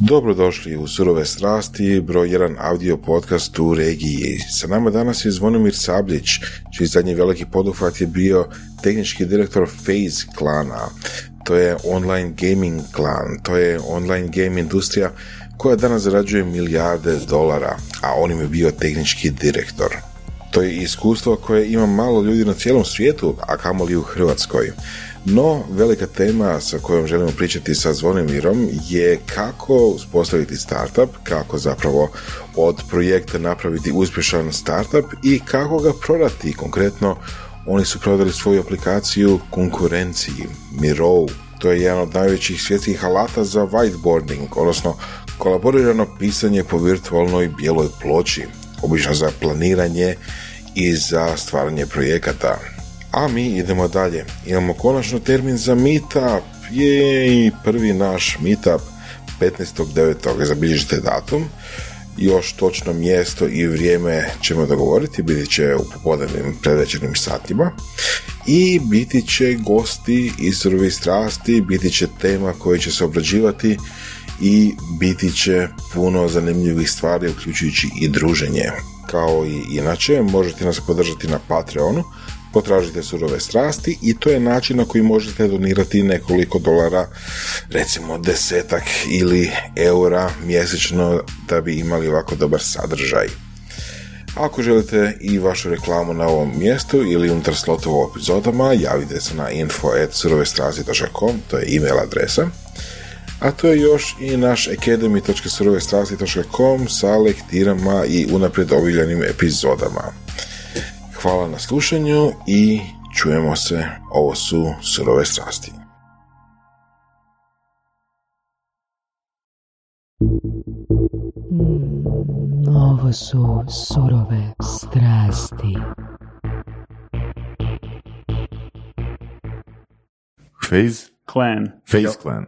Dobrodošli u Surove strasti, broj jedan audio podcast u regiji. Sa nama danas je Zvonimir Sablić, čiji zadnji veliki poduhvat je bio tehnički direktor Phase klana. To je online gaming klan, to je online game industrija koja danas zarađuje milijarde dolara, a on im je bio tehnički direktor. To je iskustvo koje ima malo ljudi na cijelom svijetu, a kamoli u Hrvatskoj. No, velika tema sa kojom želimo pričati sa Zvonimirom je kako uspostaviti startup, kako zapravo od projekta napraviti uspješan startup i kako ga prodati. Konkretno, oni su prodali svoju aplikaciju konkurenciji, Miro. To je jedan od najvećih svjetskih alata za whiteboarding, odnosno kolaborirano pisanje po virtualnoj bijeloj ploči, obično za planiranje i za stvaranje projekata. A mi idemo dalje. Imamo konačno termin za meetup. Je prvi naš meetup 15.9. Zabilježite datum. Još točno mjesto i vrijeme ćemo dogovoriti, biti će u popodnevnim predvečernim satima i biti će gosti iz surovi strasti, biti će tema koja će se obrađivati i biti će puno zanimljivih stvari, uključujući i druženje. Kao i inače, možete nas podržati na Patreonu, potražite surove strasti i to je način na koji možete donirati nekoliko dolara, recimo desetak ili eura mjesečno da bi imali ovako dobar sadržaj. Ako želite i vašu reklamu na ovom mjestu ili unutar slotova u epizodama, javite se na info.surovestrasti.com, to je email adresa. A to je još i naš academy.surovestrasti.com sa lektirama i unaprijed obiljanim epizodama. Hvala na slušanju i čujemo se. Ovo su surove strasti. Mm, ovo su surove strasti. Phase? Clan. Phase Clan.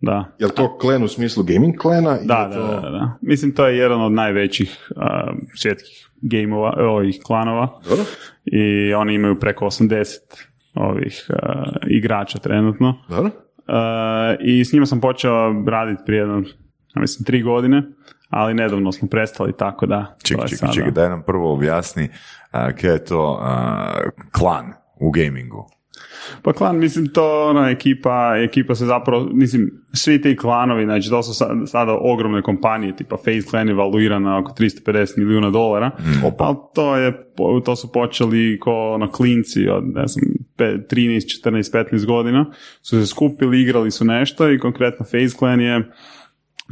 Da. Je li to klan u smislu gaming klana? Da, da, da, da. Mislim, to je jedan od najvećih uh, svjetskih gameova, ovih klanova. Dobro. I oni imaju preko 80 ovih uh, igrača trenutno. Dobro. Uh, I s njima sam počeo raditi prije jedno, mislim, tri godine, ali nedavno smo prestali, tako da... Čekaj, čekaj, sada- čekaj, daj nam prvo objasni uh, kaj je to uh, klan u gamingu. Pa klan, mislim, to ona ekipa, ekipa se zapravo, mislim, svi ti klanovi, znači to su sa- sada ogromne kompanije, tipa Face Clan je valuirana oko 350 milijuna dolara, ali to je, to su počeli ko ono klinci od, ne znam, pe- 13, 14, 15 godina, su se skupili, igrali su nešto i konkretno Face Clan je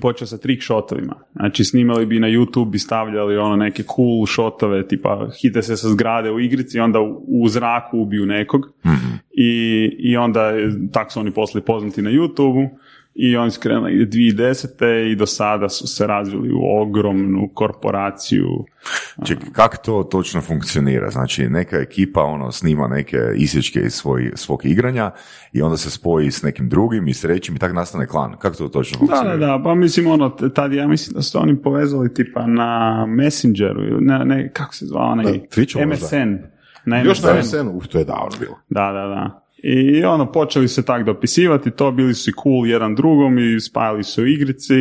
počeo sa trick shotovima. Znači snimali bi na YouTube i stavljali ono neke cool shotove, tipa hite se sa zgrade u igrici i onda u, u zraku ubiju nekog. I, I onda tako su oni poslije poznati na YouTube i oni su krenuli 2010. i do sada su se razvili u ogromnu korporaciju. Čekaj, kako to točno funkcionira? Znači, neka ekipa ono snima neke isječke iz svoj, svog igranja i onda se spoji s nekim drugim i s trećim i tak nastane klan. Kako to točno Da, funkcionira? da, da, pa mislim ono, tad ja mislim da su oni povezali tipa na Messengeru, ili ne, ne, kako se zvao onaj, Na? MSN. Na Još na MSN. MSN, uf, to je davno bilo. Da, da, da. I ono, počeli se tak dopisivati, to bili su i cool jedan drugom i spajali su igrici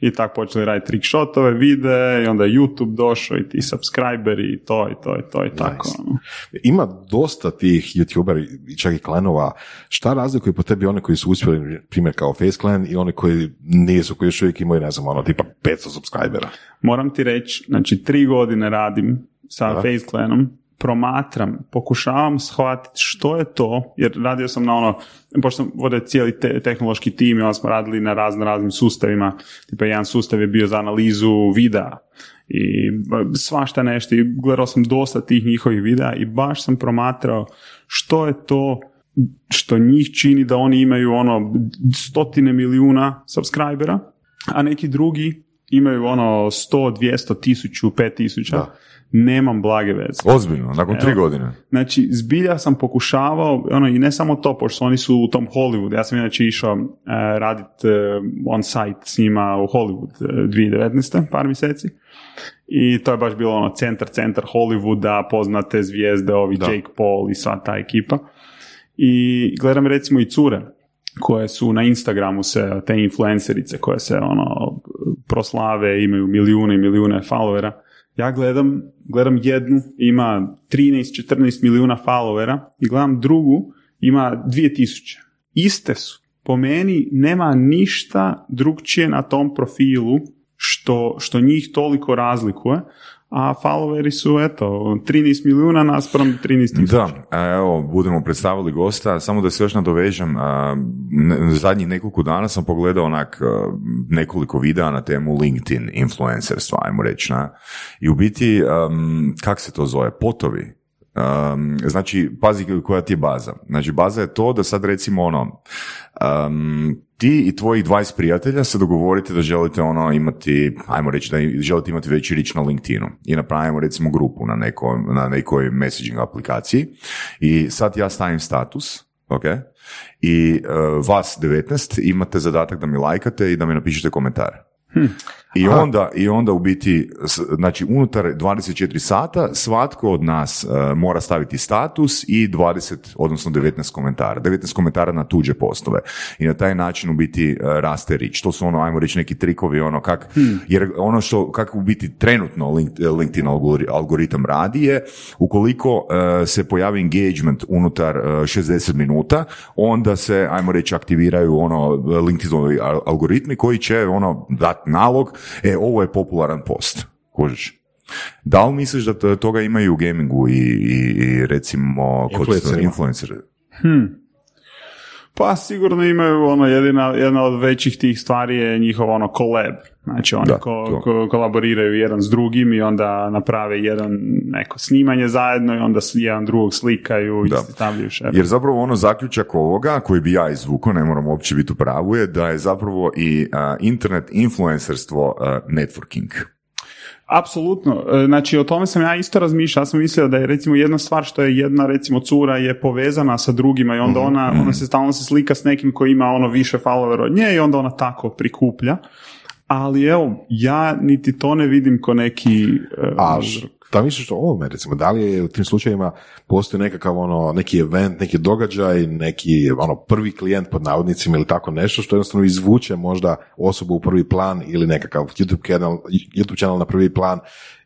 i tak počeli raditi trick shotove, vide i onda je YouTube došao i ti subscriberi i to i to i to i tako. ono. Ima dosta tih youtubera i čak i klanova. Šta razlikuje po tebi one koji su uspjeli, primjer kao Face Clan i one koji nisu, koji još uvijek imaju, ne znam, ono, tipa 500 subscribera. Moram ti reći, znači tri godine radim sa Da. Face Clanom, promatram, pokušavam shvatiti što je to, jer radio sam na ono, pošto sam vodio cijeli te- tehnološki tim i onda smo radili na razno raznim sustavima, tipa jedan sustav je bio za analizu videa i svašta nešto i gledao sam dosta tih njihovih videa i baš sam promatrao što je to što njih čini da oni imaju ono stotine milijuna subscribera, a neki drugi imaju ono 100, 200, 1000, 5000. Da. Nemam blage veze. Ozbiljno, nakon tri Evo. godine. Znači, zbilja sam pokušavao, ono, i ne samo to, pošto oni su u tom Hollywoodu, ja sam inače išao uh, radit on site s njima u Hollywood uh, 2019. par mjeseci. I to je baš bilo ono centar, centar Hollywooda, poznate zvijezde, ovi Da. Jake Paul i sva ta ekipa. I gledam recimo i cure. koje su na Instagramu se, te influencerice koje se ono proslave, imaju milijune i milijune followera. Ja gledam, gledam jednu, ima 13-14 milijuna followera i gledam drugu, ima 2000. Iste su. Po meni nema ništa drugčije na tom profilu što, što njih toliko razlikuje, a followeri su, eto, 13 milijuna naspram 13 tisuća. Da, evo, budemo predstavili gosta, samo da se još nadovežem, zadnjih nekoliko dana sam pogledao onak nekoliko videa na temu LinkedIn influencerstva, ajmo reći, na, i u biti, kak se to zove, potovi, Um, znači, pazi koja ti je baza. Znači, baza je to da sad recimo ono, um, ti i tvojih 20 prijatelja se dogovorite da želite ono imati, ajmo reći da želite imati veći rič na LinkedInu i napravimo recimo grupu na, neko, na nekoj messaging aplikaciji i sad ja stavim status, ok, i uh, vas 19 imate zadatak da mi lajkate i da mi napišete komentar. I onda, I onda u biti, znači unutar 24 sata svatko od nas e, mora staviti status i 20, odnosno 19 komentara. 19 komentara na tuđe postove. I na taj način u biti e, raste rič. To su ono, ajmo reći, neki trikovi, ono kak, jer ono što, kako u biti trenutno Link- LinkedIn algori- algoritam radi je, ukoliko e, se pojavi engagement unutar e, 60 minuta, onda se, ajmo reći, aktiviraju ono LinkedInovi al- algoritmi koji će ono dati nalog, e, ovo je popularan post. Kužiš? Da li misliš da to- toga imaju u gamingu i, i, i recimo kod influencer? Pa sigurno imaju ono jedina, jedna od većih tih stvari je njihov ono collab. Znači oni Da, ko, ko- kolaboriraju jedan s drugim i onda naprave jedan neko snimanje zajedno i onda jedan drugog slikaju i stavljaju šer. Jer zapravo ono zaključak ovoga, koji bi ja izvukao, ne moram uopće biti u pravu, je da je zapravo i a, internet influencerstvo a, networking. Apsolutno. E, Znači, o tome sam ja isto razmišljao. Ja sam mislio da je recimo jedna stvar što je jedna recimo cura je povezana sa drugima i onda ona, ona se stalno se slika s nekim koji ima ono više followera od nje i onda ona tako prikuplja. Ali evo, ja niti to ne vidim ko neki e, A šta misliš o ovome, recimo, da li je u tim slučajevima postoji nekakav ono, neki event, neki događaj, neki ono prvi klijent pod navodnicima ili tako nešto što jednostavno izvuče možda osobu u prvi plan ili nekakav YouTube kanal, YouTube channel na prvi plan,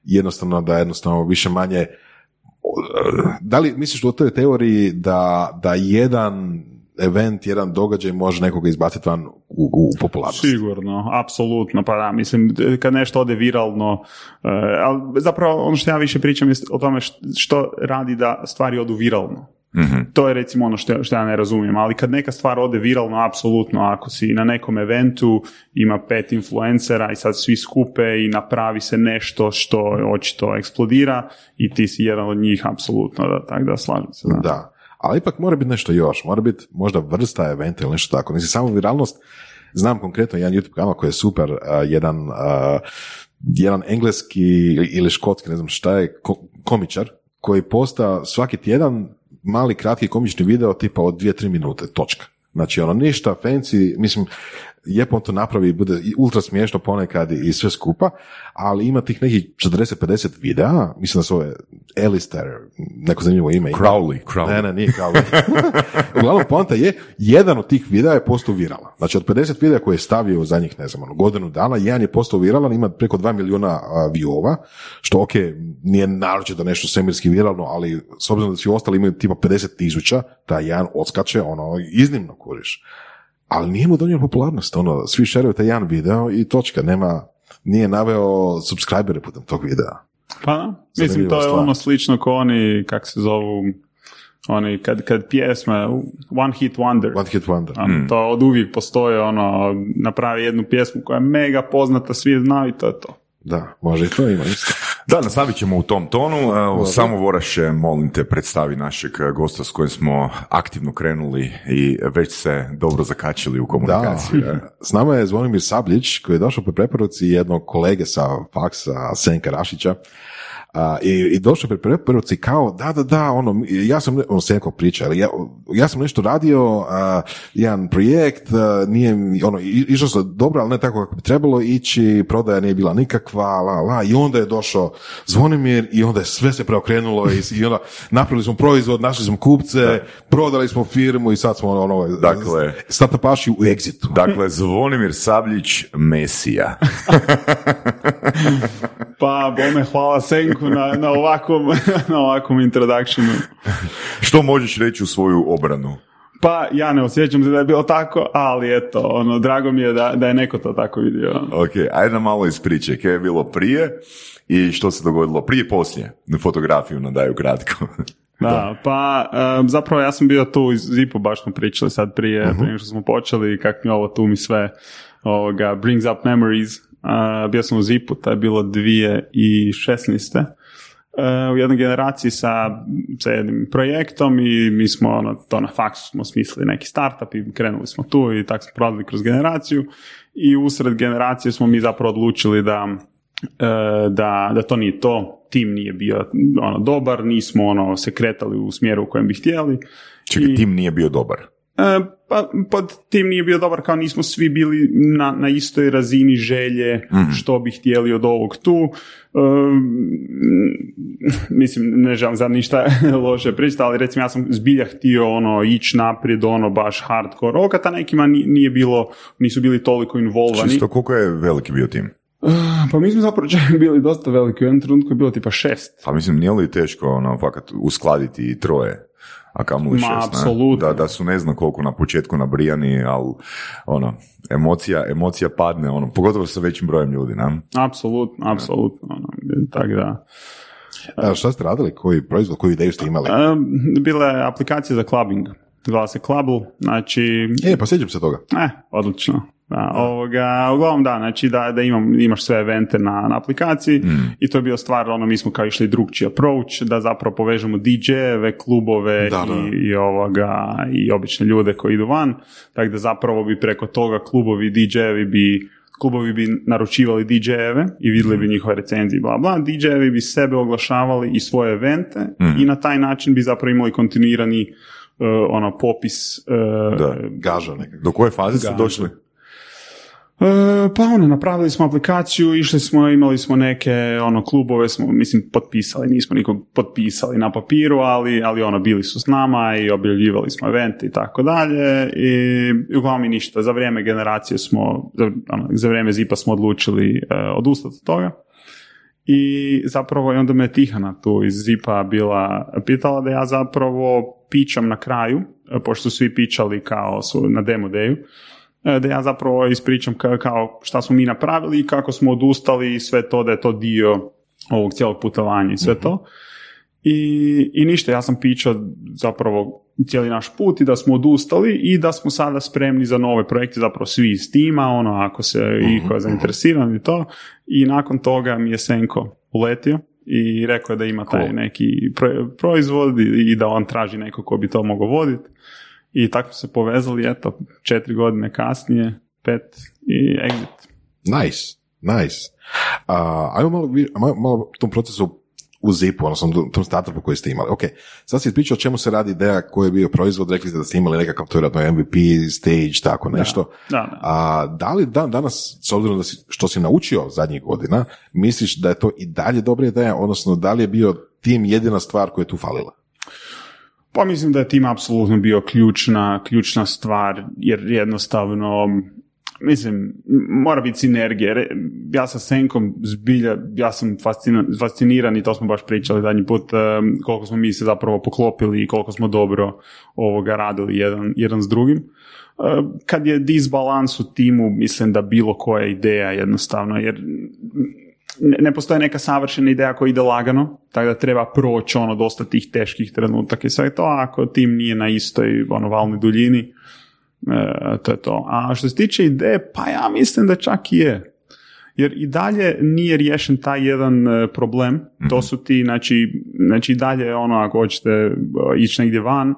jednostavno da jednostavno više manje da li misliš u toj teoriji da, da jedan event, jedan događaj može nekoga izbaciti van u, u popularnost? Sigurno, apsolutno, pa da, mislim, kad nešto ode viralno, e, ali zapravo ono što ja više pričam je o tome št- što radi da stvari odu viralno. To je recimo ono što, što ja ne razumijem, ali kad neka stvar ode viralno, apsolutno, ako si na nekom eventu, ima pet influencera i sad svi skupe i napravi se nešto što očito eksplodira i ti si jedan od njih, apsolutno, da, tako da slažem se. Da. Da, ali ipak mora biti nešto još, mora biti možda vrsta eventa ili nešto tako. Mislim, samo viralnost, znam konkretno jedan YouTube kanal koji je super, uh, jedan, uh, jedan engleski ili- škotski, ne znam šta je, ko- komičar, koji posta svaki tjedan mali kratki komični video tipa od 2-3 minute, točka. Znači ono ništa fancy, mislim, lijepo on to napravi i bude ultra smiješno ponekad i sve skupa, ali ima tih nekih 40-50 videa, mislim da se zove Alistair, neko zanimljivo ime. Crowley, Crowley. Ne, ne, nije Crowley. Uglavnom, poanta je, jedan od tih videa je postao viralan. Znači, od 50 videa koje je stavio u zadnjih, ne znam, ono, godinu dana, jedan je postao viralan, ima preko 2 milijuna a, viewova, što, ok, nije naročito nešto svemirski viralno, ali s obzirom da svi ostali imaju tipa 50 tisuća, taj jedan odskače, ono, iznimno kuriš. Ali nije mu donio popularnost, ono, svi šeruju taj jedan video i točka, nema, nije naveo subscribere putem tog videa. Pa mislim to je stvar. ono slično ko oni, kak se zovu, oni kad, kad pjesme, one hit wonder, One hit wonder. Ono, to od uvijek postoje, ono, napravi jednu pjesmu koja je mega poznata, svi je znaju i to je to. Da, može i to ima isto. Da, nastavit ćemo u tom tonu. Evo, samo Voraše, molim te, predstavi našeg gosta s kojim smo aktivno krenuli i već se dobro zakačili u komunikaciji. Da, s nama je Zvonimir Sabljić koji je došao po preporuci jednog kolege sa faksa Senka Rašića A, i, I došao pri preporuci kao, da, da, da, ono, ja sam, on se neko priča, ali ja, ja sam nešto radio, a, jedan projekt, a, nije, mi- ono, išao sam dobro, ali ne tako kako bi trebalo ići, prodaja nije bila nikakva, la, la, i onda je došao Zvonimir i onda je sve se preokrenulo i, i onda napravili smo proizvod, našli smo kupce, prodali smo firmu i sad smo ono, Dakle- startupaši u exitu. Dakle, Zvonimir Sabljić, Mesija. Pa, bome, hvala Senku na, na ovakvom, na ovakvom introductionu. Što možeš reći u svoju obranu? Pa, ja ne osjećam se da je bilo tako, ali eto, ono, drago mi je da, da je neko to tako vidio. Ok, ajde malo iz priče. Kaj je bilo prije i što se dogodilo prije i poslije? Fotografiju nam daju kratko. Da, pa em, zapravo ja sam bio tu iz Zipu, baš smo pričali sad prije, prije nego što smo počeli, kak mi ovo tu mi sve ovoga, brings up memories. Bio sam u Zipu, to je bilo 2016. E, u jednoj generaciji sa, sa jednim projektom i mi smo ono, to na faksu smo smislili neki startup i krenuli smo tu i tako smo prodali kroz generaciju i usred generacije smo mi zapravo odlučili da e, da, da to nije to, tim nije bio ono, dobar, nismo ono, se kretali u smjeru u kojem bi htjeli. Čekaj, I- tim nije bio dobar. E, pa pod tim nije bio dobar kao nismo svi bili na, na istoj razini želje što bi htjeli od ovog tu. E, mislim, ne želim za ništa loše pričati, ali recimo ja sam zbilja htio ono ići naprijed, ono baš hardcore rockata, nekima ni- nije bilo, nisu bili toliko involvani. Čisto koliko je veliki bio tim? Pa mi smo zapravo bili dosta veliki, u jednom trenutku je bilo tipa šest. Pa mislim, nije li teško ono, fakat uskladiti i troje? A kamoli Ma, šest, apsolutno. Da, da su ne znam koliko na početku nabrijani, ali ono, emocija, emocija padne, ono, pogotovo sa većim brojem ljudi, ne? Apsolutno, apsolutno. Ono, tako da. A, šta ste radili? Koji proizvod, koju ideju ste imali? Bila je aplikacija za clubbing. Zvala se Clubble, znači, E, pa sjećam se toga. eh, odlično. Da, ovoga, uglavnom da, znači da, da imam, imaš sve evente na, na aplikaciji i to je bio stvar, ono, mi smo kao išli drugčiji approach, da zapravo povežemo DJ-eve, klubove Da, da. I, i ovoga, i obične ljude koji idu van, tako da zapravo bi preko toga klubovi, DJ-evi bi klubovi bi naručivali DJ-eve i vidjeli bi njihove recenzije, bla bla, DJ-evi bi sebe oglašavali i svoje evente i na taj način bi zapravo imali kontinuirani uh, ono popis uh, Da. Gaža nekako. Do koje faze ste došli? E, pa ono, napravili smo aplikaciju, išli smo, imali smo neke ono klubove, smo, mislim, potpisali, nismo nikog potpisali na papiru, ali, ali ono, bili su s nama i objavljivali smo evente i tako dalje i, uglavnom i ništa. Za vrijeme generacije smo, za, ono, za vrijeme Zipa smo odlučili e, odustati od toga. I zapravo i onda me Tihana tu iz Zipa bila pitala da ja zapravo pičam na kraju, e, pošto su svi pičali kao su na demo deju, da ja zapravo ispričam ka- kao šta smo mi napravili i kako smo odustali i sve to da je to dio ovog cijelog putovanja i sve to. I, I ništa, ja sam pičao zapravo cijeli naš put i da smo odustali i da smo sada spremni za nove projekte, zapravo svi iz tima, ono, ako se i ko je zainteresiran i to. I nakon toga mi je Senko uletio i rekao je da ima taj neki pro- proizvod i, i da on traži neko ko bi to mogao voditi. I tako se povezali, eto, četiri godine kasnije, pet i exit. Nice, nice. A, ajmo malo, malo, malo tom procesu u Zipu, odnosno tom startupu koji ste imali. Ok, sad si ispričao o čemu se radi ideja koji je bio proizvod, rekli ste da ste imali nekakav to je vjerojatno MVP, stage, tako nešto. Da, da. A da li dan danas, s obzirom da si, što si naučio zadnjih godina, misliš da je to i dalje dobra ideja, odnosno da li je bio tim jedina stvar koja je tu falila? Pa mislim da je tim apsolutno bio ključna, ključna stvar, jer jednostavno, mislim, mora biti sinergija. Ja sa Senkom zbilja, ja sam fasciniran i to smo baš pričali zadnji put, em, koliko smo mi se zapravo poklopili i koliko smo dobro ovoga radili jedan, jedan s drugim. E, Kad je disbalans u timu, mislim da bilo koja ideja jednostavno, jer ne, postoji neka savršena ideja koja ide lagano, tako da treba proći ono dosta tih teških trenutaka i sve to, a ako tim nije na istoj ono, valnoj duljini, e, to je to. A što se tiče ideje, pa ja mislim da čak i je. Jer i dalje nije riješen taj jedan e, problem, to su ti, znači, znači i dalje ono, ako hoćete e, ići negdje van,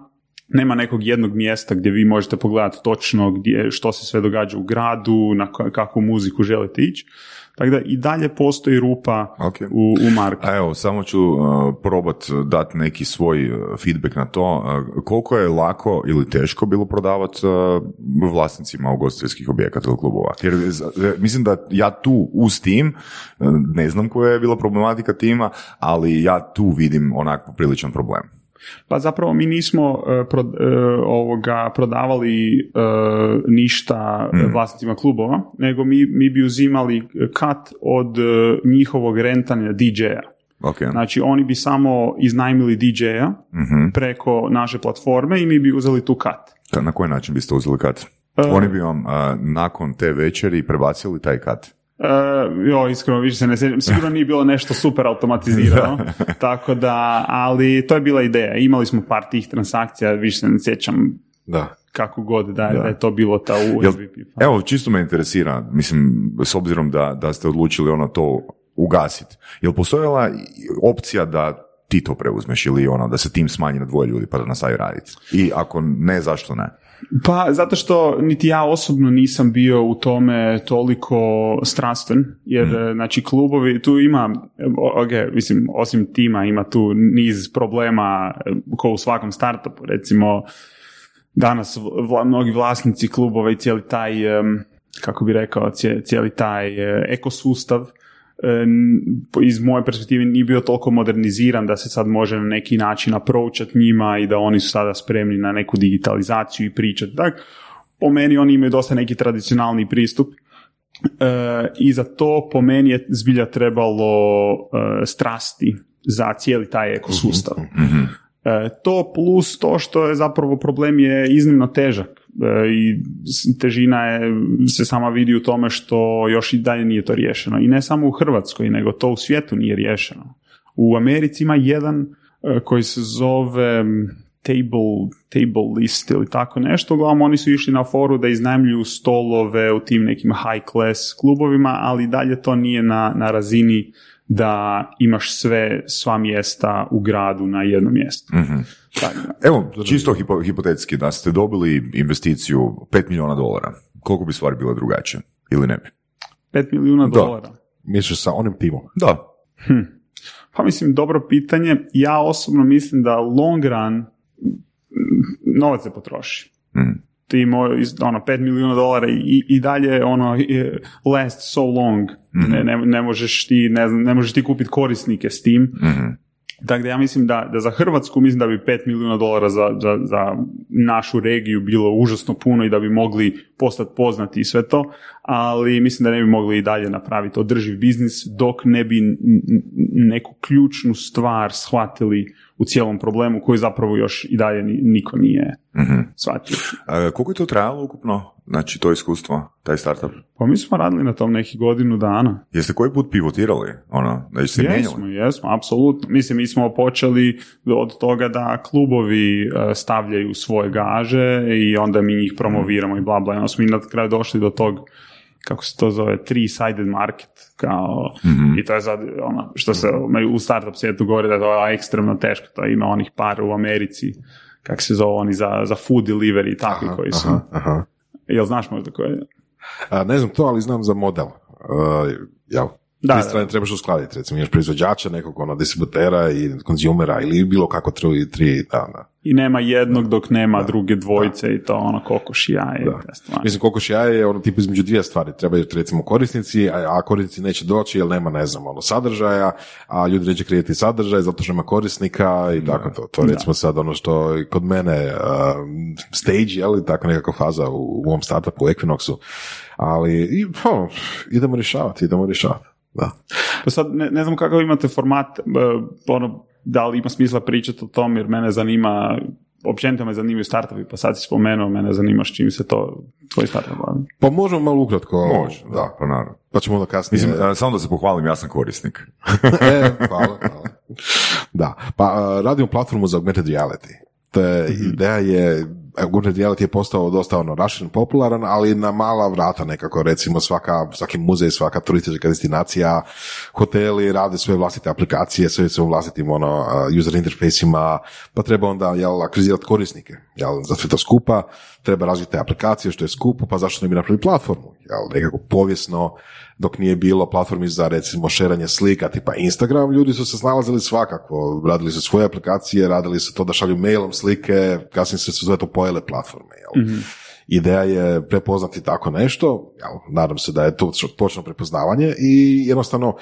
nema nekog jednog mjesta gdje vi možete pogledati točno gdje, što se sve događa u gradu, na ka- kakvu muziku želite ići. Tako da i dalje postoji rupa Ok. u, u marketu. A evo, samo ću uh, probat dati neki svoj uh, feedback na to. Uh, koliko je lako ili teško bilo prodavati uh, vlasnicima ugostiteljskih objekata ili klubova? Jer e, mislim da ja tu uz tim, uh, ne znam koja je bila problematika tima, ali ja tu vidim onak popriličan problem. Pa zapravo mi nismo e, pro- e, ovoga prodavali e, ništa Mm. vlasnicima klubova, nego mi, mi bi uzimali kat od njihovog rentanja DJ-a. Ok. Znači oni bi samo iznajmili DJ-a Mhm. preko naše platforme i mi bi uzeli tu kat. Ka- Na koji način biste uzeli kat? Oni bi vam uh, nakon te večeri prebacili taj kat. E, jo, iskreno više se ne sjećam. Sigurno nije bilo nešto super automatizirano. tako da, ali to je bila ideja. Imali smo par tih transakcija, više se ne sjećam Da. kako god da, je- da je to bilo ta u MVP. Evo, čisto me interesira, mislim, s obzirom da, da ste odlučili ono to ugasiti. Jel postojala i opcija da ti to preuzmeš ili ono da se tim smanji na dvoje ljudi pa da nastavi raditi? I ako ne, zašto ne? Pa, zato što niti ja osobno nisam bio u tome toliko strastven, jer Mm. e, znači klubovi, tu ima, o- ok, mislim, osim tima ima tu niz problema e, ko u svakom startupu, recimo danas vla- mnogi vlasnici klubova i cijeli taj, kako bi rekao, cije- cijeli taj e, ekosustav e, iz moje perspektive nije bio toliko moderniziran da se sad može na neki način approachat njima i da oni su sada spremni na neku digitalizaciju i pričati. Dakle, po meni oni imaju dosta neki tradicionalni pristup e, i za to po meni je zbilja trebalo e, strasti za cijeli taj ekosustav. E, to plus to što je zapravo problem je iznimno težak i s- težina je, se sama vidi u tome što još i dalje nije to riješeno. I ne samo u Hrvatskoj, nego to u svijetu nije riješeno. U Americi ima jedan e, koji se zove table, table list ili tako nešto. Uglavnom oni su išli na foru da iznajmljuju stolove u tim nekim high class klubovima, ali dalje to nije na, na razini da imaš sve, sva mjesta u gradu na jednom mjestu. Mhm. Tako da. Evo, čisto hipo, hipotetski, da ste dobili investiciju 5 milijuna dolara, koliko bi stvari bile drugačije? Ili ne bi? 5 milijuna Da. dolara. Misliš sa onim timom? Da. Pa mislim, dobro pitanje. Ja osobno mislim da long run m, novac se potroši. Mhm. Ti mo, iz- ono, 5 milijuna dolara i, i dalje ono last so long. Ne, ne, ne možeš ti, ne, znam, ne možeš ti kupiti korisnike s tim. Mhm. Tako da ja mislim da, da za Hrvatsku mislim da bi 5 milijuna dolara za, za, za našu regiju bilo užasno puno i da bi mogli postati poznati i sve to, ali mislim da ne bi mogli i dalje napraviti održiv biznis dok ne bi neku ključnu stvar shvatili u cijelom problemu koji zapravo još i dalje ni- niko nije Mhm. shvatio. A, koliko je to trajalo ukupno? Znači, to iskustvo, taj startup? Pa mi smo radili na tom nekih godinu dana. Jeste koji put pivotirali? Ono, da ste Jesmo, mijenjali? jesmo, apsolutno. Mislim, mi smo počeli od toga da klubovi e, stavljaju svoje gaže i onda mi njih promoviramo i bla bla. I onda smo mi na kraju došli do tog kako se to zove, three-sided market, kao, i to je sad, ono, što se u startup svijetu govori da je to ekstremno teško, to ima onih par u Americi, kako se zove, oni za, za food delivery i takvi koji su, Aha, aha. jel znaš možda koje je? A, ne znam to, ali znam za model. Uh, jel? Da, Da, da. strane trebaš uskladiti, recimo imaš proizvođača, nekog ono, distributera i konzumera ili bilo kako tri, tri da, da. I nema jednog dok nema druge dvojice i to ono kokoš i jaje. Da. Mislim, kokoš jaje je ono tip između dvije stvari. Trebaju recimo korisnici, a, korisnici neće doći jer nema, ne znam, ono, sadržaja, a ljudi neće kreirati sadržaj zato što nema korisnika i tako to. To je recimo sad ono što je kod mene um, stage, je li, tako nekakva faza u, u ovom startupu, u Equinoxu. Ali, i, ono, idemo rješavati, idemo rješavati. Da. Pa sad ne, ne znam kakav imate format, e, ono, da li ima smisla pričati o tom jer mene zanima, općenito me zanimaju startupi, pa sad si spomenuo, mene zanima s čim se to tvoj startup bavi. Pa možemo malo ukratko. Može, da, pa naravno. Pa ćemo onda kasnije. Mislim, a, samo da se pohvalim, ja sam korisnik. e, hvala, hvala. Da, pa a, radimo platformu za augmented reality. To je, ideja je augmented reality je postao dosta ono raširen, popularan, ali na mala vrata nekako, recimo svaka, svaki muzej, svaka turistička destinacija, hoteli rade svoje vlastite aplikacije, sve svojim vlastitim ono, uh, user interfejsima, pa treba onda jel, akvizirati korisnike, jel, za sve to skupa, treba razviti te aplikacije što je skupo, pa zašto ne bi napravili platformu, jel, nekako povijesno, dok nije bilo platformi za recimo šeranje slika tipa Instagram, ljudi su se snalazili svakako, radili su svoje aplikacije, radili su to da šalju mailom slike, kasnije se su sve to pojele platforme. Jel? Ideja je prepoznati tako nešto, jel? nadam se da je to točno prepoznavanje i jednostavno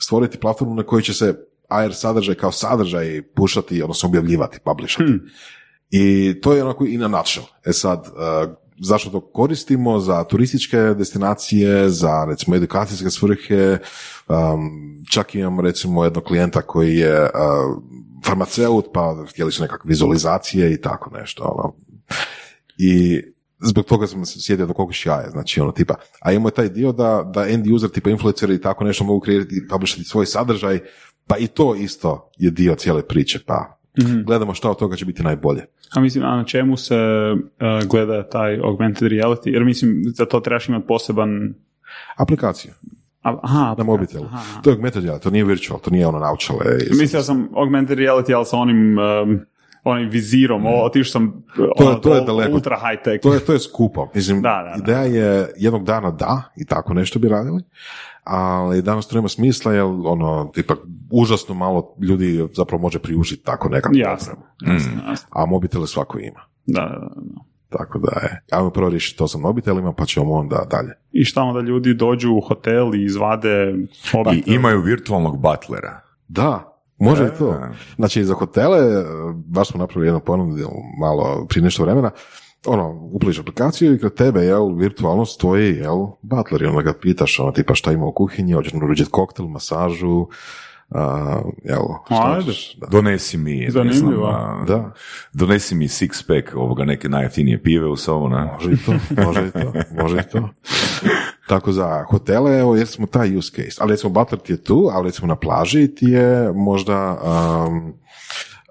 stvoriti platformu na kojoj će se AR sadržaj kao sadržaj pušati, odnosno objavljivati, publishati. I to je onako i na nutshell. E sad, uh, zašto to koristimo? Za turističke destinacije, za recimo edukacijske svrhe, um, čak imamo recimo jednog klijenta koji je uh, farmaceut, pa htjeli su nekakve vizualizacije i tako nešto. Ono. I zbog toga sam se sjedio do koliko jaje, znači ono tipa, a imamo taj dio da, da end user tipa influenceri i tako nešto mogu kreirati i publishati svoj sadržaj, pa i to isto je dio cijele priče, pa gledamo što od toga će biti najbolje. A mislim, a na čemu se uh, gleda taj augmented reality? Jer mislim, za to trebaš imati poseban... Aplikaciju. A, aha, na mobitelu. aha. To je augmented reality, to nije virtual, to nije ono naučale. Mislio sam augmented reality, ali sa onim, um, onim vizirom, o, otišao sam To ono, to je daleko. ultra high tech. To je, to je skupo. Mislim, Da, da, da. ideja je jednog dana da, i tako nešto bi radili, ali danas to nema smisla, jer ono, ipak užasno malo ljudi zapravo može priužiti tako nekakvu Jasno, opremu. jasno, jasno. A mobitele svako ima. Da, da, da. Tako da je. Ajmo prvo riješiti to sa mobitelima, pa ćemo onda dalje. I šta onda ljudi dođu u hotel i izvade I mobitel? imaju virtualnog butlera. Da, može i to. E. Znači, za hotele, e, baš smo napravili jednu ponudu malo prije nešto vremena, ono, upliš aplikaciju i kod tebe, jel, virtualno stoji, jel, butler i onda ga pitaš, ono, tipa šta ima u kuhinji, hoćeš naručiti koktel, masažu, a, jel, šta Ajde. da. Donesi mi, ne Zanimljivo. znam, a, Da. donesi mi six pack ovoga neke najjeftinije pive u sobu, ne? Može i to, može i to, može i to. Tako za hotele, evo, jer smo taj use case. Ali recimo Butler ti je tu, ali recimo na plaži ti je možda... Um,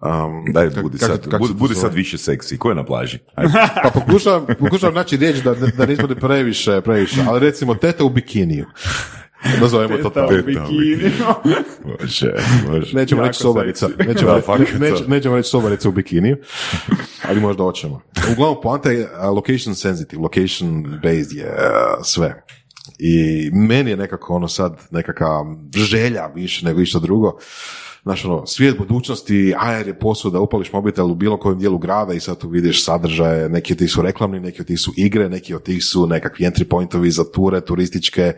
um, Daj, kak- budi, kak- sad, kak budi, budi sad više seksi. Ko je na plaži? Ajde. Pa pokušavam, pokušavam naći riječ da, da ne ispadne previše, previše, ali recimo teta u bikiniju. Nazovemo to Teta u tako. bikini. Može, može. Nećemo reći sobarica, nećemo, Da, reći, nećemo reći sobarica u bikiniju, ali možda hoćemo. Uglavnom, poanta je location sensitive, location based je uh, sve. I meni je nekako ono sad nekakva želja više nego išta drugo. Znaš, ono, svijet budućnosti, AR je posao upališ mobitel u bilo kojem dijelu grada i sad tu vidiš sadržaje, neki od tih su reklamni, neki od tih su igre, neki od tih su nekakvi entry pointovi za ture turističke,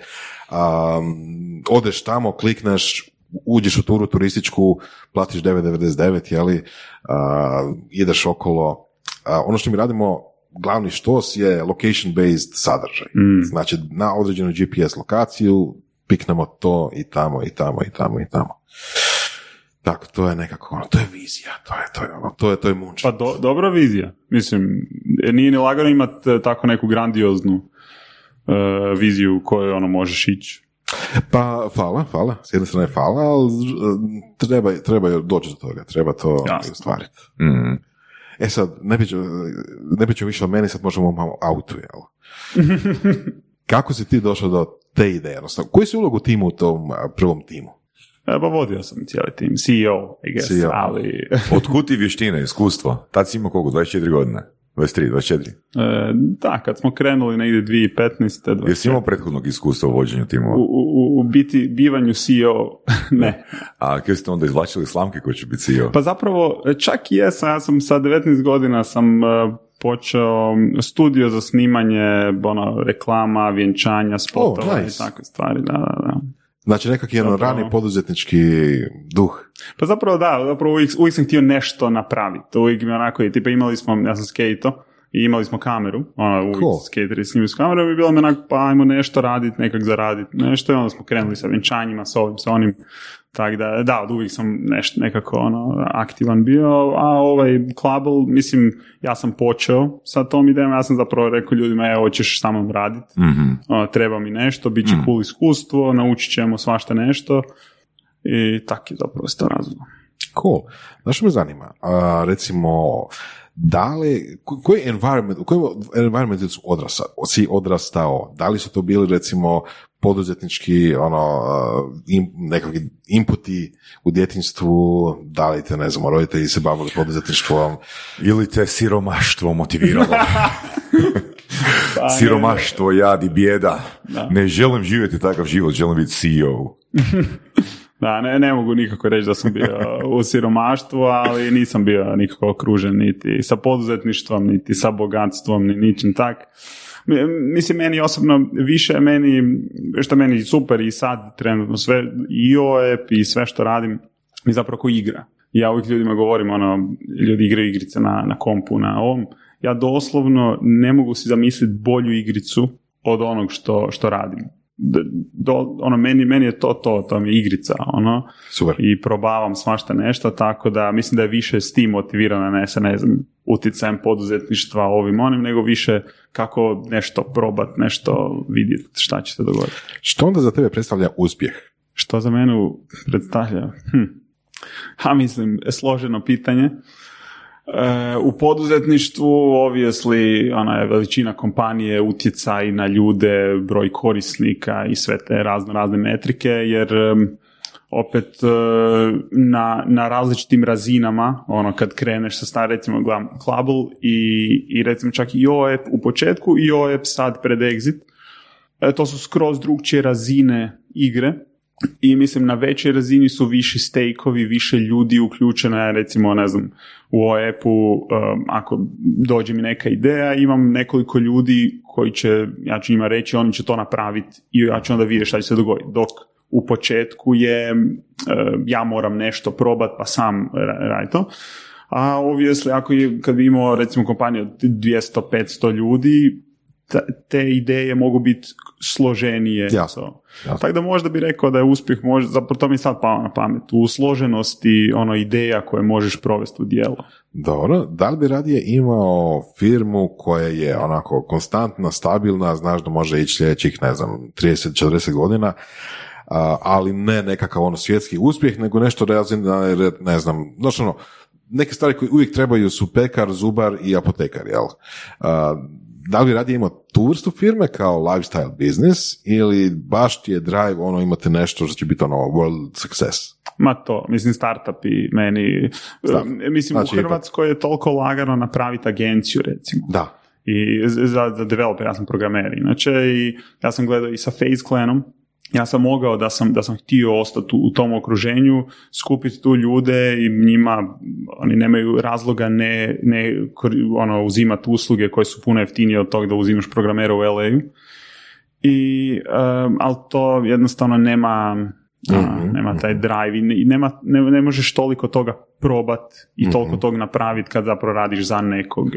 um, odeš tamo, klikneš, uđeš u turu turističku, platiš 9,99, jeli, a, ideš okolo. A, ono što mi radimo, glavni štos je location-based sadržaj. Znači, na određenu GPS lokaciju piknemo to i tamo i tamo i tamo i tamo. Tako, to je nekako, ono, to je vizija, to je, to je, ono, to je, to je munč. Pa do, dobra vizija. Mislim, nije ni lagano imati e, tako neku grandioznu e, viziju u kojoj ono možeš ići. Pa, hvala, hvala. S jedne strane hvala, ali e, treba, treba doći do toga, treba to Jasno. ostvariti. Mm. E sad, ne priča, ne priča više o meni, sad možemo malo autu, jel? Kako si ti došao do te ideje? Odnosno, koji si ulog u timu u tom prvom timu? E, pa vodio sam cijeli tim, CEO, I guess, CEO. ali... Otkud ti vještine, iskustvo? Tad si imao koliko, 24 godine? 23, 24? E, da, kad smo krenuli negdje 2015. 20. Jesi imao prethodnog iskustva u vođenju timova? u, u, u biti, bivanju CEO, ne. A kada ste onda izvlačili slamke koji će biti CEO? Pa zapravo, čak i jesam, ja sam sa 19 godina sam e, počeo studio za snimanje ono, reklama, vjenčanja, spotova Oh, nice. i takve stvari, da, da, da. Znači, nekak jedan rani poduzetnički duh. Pa zapravo da, zapravo uvijek, uvijek sam htio nešto napraviti. Uvijek mi onako, i tipa imali smo, ja sam skejto, i imali smo kameru, ono, uvijek Cool. skateri snimili s kamerom i bilo mi onako, pa ajmo nešto raditi, nekak zaraditi, nešto i onda smo krenuli sa vjenčanjima, s ovim, sa onim, tako da, da, od uvijek sam nešto, nekako ono, aktivan bio, a ovaj Klabel, mislim, ja sam počeo sa tom idejom, ja sam zapravo rekao ljudima, evo, hoćeš sa mnom raditi, Mhm. ono, treba mi nešto, bit će cool iskustvo, naučit ćemo svašta nešto i tak je zapravo se to razvilo. Cool. Znaš što me zanima? A, recimo, da li, ko- koji environment, u kojem environmentu su odrasa, si odrastao? Da li su to bili recimo poduzetnički ono, uh, im, nekakvi inputi u djetinstvu, da li te, ne znam, roditelji se bavili poduzetništvom, Ili te siromaštvo motiviralo? Pa, siromaštvo, jad i bijeda. Ne želim živjeti takav život, želim biti CEO. Da, ne, ne mogu nikako reći da sam bio u siromaštvu, ali nisam bio nikako okružen niti sa poduzetništvom, niti sa bogatstvom, ni ničim tak. Mi- Mislim, meni osobno više meni, što meni super i sad trenutno sve, i OEP i sve što radim, mi zapravo ko igra. Ja uvijek ljudima govorim, ono, ljudi igraju igrice na, na kompu, na ovom. Ja doslovno ne mogu si zamisliti bolju igricu od onog što, što radim. Do, ono, meni, meni je to to, to mi je igrica, ono, super. i probavam svašta nešto, tako da mislim da je više s tim motivirana, ne sa, ne znam, utjecajem poduzetništva ovim onim, nego više kako nešto probat, nešto vidjeti šta će se dogoditi. Što onda za tebe predstavlja uspjeh? Što za mene predstavlja? Hm. Ha, mislim, složeno pitanje. E, u poduzetništvu, obviously, ona je veličina kompanije, utjecaj na ljude, broj korisnika i sve te razno razne metrike, jer opet e, na, na različitim razinama, ono kad kreneš sa star, recimo gledam Clubble i, i recimo čak i OEP u početku i OEP sad pred Exit, E, to su skroz drugčije razine igre i mislim na većoj razini su viši stejkovi, više ljudi uključeno, ja recimo ne znam u OEP-u um, ako dođe mi neka ideja imam nekoliko ljudi koji će, ja ću njima reći oni će to napraviti i ja ću onda vidjeti šta će se dogoditi, dok u početku je uh, ja moram nešto probat pa sam ra- raditi to. A obviously, ako je, kad bi imao recimo kompaniju od 200-500 ljudi, te ideje mogu biti složenije. Jasno, jasno. Tako da možda bi rekao da je uspjeh, možda, zapravo to mi je sad palo na pamet, u složenosti ono ideja koje možeš provesti u djelo. Dobro, da li bi radije imao firmu koja je onako konstantna, stabilna, znaš da može ići sljedećih, ne znam, 30-40 godina, ali ne nekakav ono svjetski uspjeh, nego nešto razina, ne znam, znaš ono, neke stvari koje uvijek trebaju su pekar, zubar i apotekar, jel? Da li bi radije imao tu vrstu firme kao lifestyle business ili baš ti je drive, ono imate nešto što će biti ono world success? Ma to, mislim startupi meni, Znam. e, mislim Znači, u Hrvatskoj je toliko lagano napraviti agenciju recimo. Da, i za, za developer, ja sam programer inače i ja sam gledao i sa Face Clanom, ja sam mogao da sam, da sam htio ostati u, tom okruženju, skupiti tu ljude i njima, oni nemaju razloga ne, ne ono, uzimati usluge koje su puno jeftinije od toga da uzimaš programera u LA-u. I, um, ali to jednostavno nema, a, nema taj drive i ne, i nema, ne, ne možeš toliko toga probat i toliko toga napraviti kad zapravo radiš za nekog.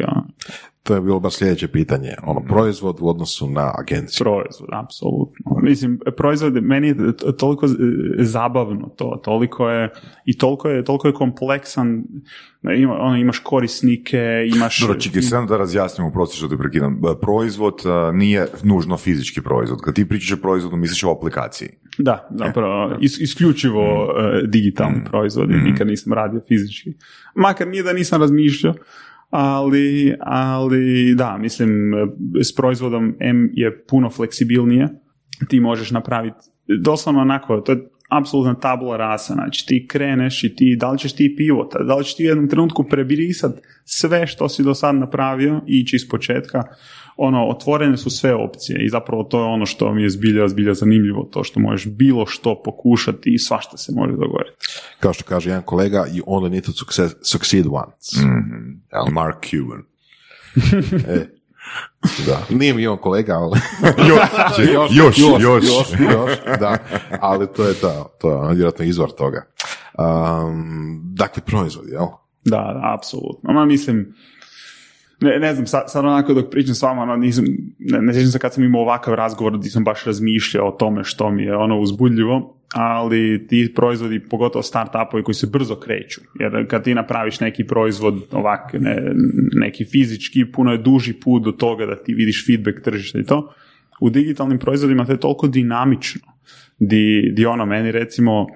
To je bilo baš sljedeće pitanje. Ono, proizvod u odnosu na agenciju. Proizvod, apsolutno. Mislim, proizvod, meni je toliko zabavno to, toliko je, i toliko je, toliko je kompleksan, ima, ono, imaš korisnike, imaš... Dobro, čekaj, samo da razjasnimo, prosti što te prekidam. E, Proizvod a, nije nužno fizički proizvod. Kad ti pričaš o proizvodu, misliš o aplikaciji. Da, zapravo, is, isključivo e, digitalni proizvodi, nikad nisam radio fizički. Makar nije da nisam razmišljao, ali, ali da, mislim, s proizvodom M je puno fleksibilnije, ti možeš napraviti doslovno onako, to je apsolutna tabula rasa, znači ti kreneš i ti, da li ćeš ti pivota, da li ćeš ti u jednom trenutku prebirisat sve što si do sad napravio i ići iz početka, ono, otvorene su sve opcije i zapravo to je ono što mi je zbilja, zbilja zanimljivo, to što možeš bilo što pokušati i svašta se može dogoditi. Kao što kaže jedan kolega, you only need to success, succeed once. Jel? Mark Cuban. E, da. Nije mi on kolega, ali... još, još, još. još, još, da. Ali to je to, to je vjerojatno izvor toga. Um, dakle, proizvod, jel? Da, da, apsolutno. Ma mislim, ne, ne znam, sad, sad onako dok pričam s vama, ono, nisam, ne, ne sjećam se kad sam imao ovakav razgovor gdje sam baš razmišljao o tome što mi je ono uzbudljivo, ali ti proizvodi, pogotovo start-upovi koji se brzo kreću, jer kad ti napraviš neki proizvod ovak, ne, neki fizički, puno je duži put do toga da ti vidiš feedback tržišta i to, u digitalnim proizvodima to je toliko dinamično, di, di ono, meni recimo,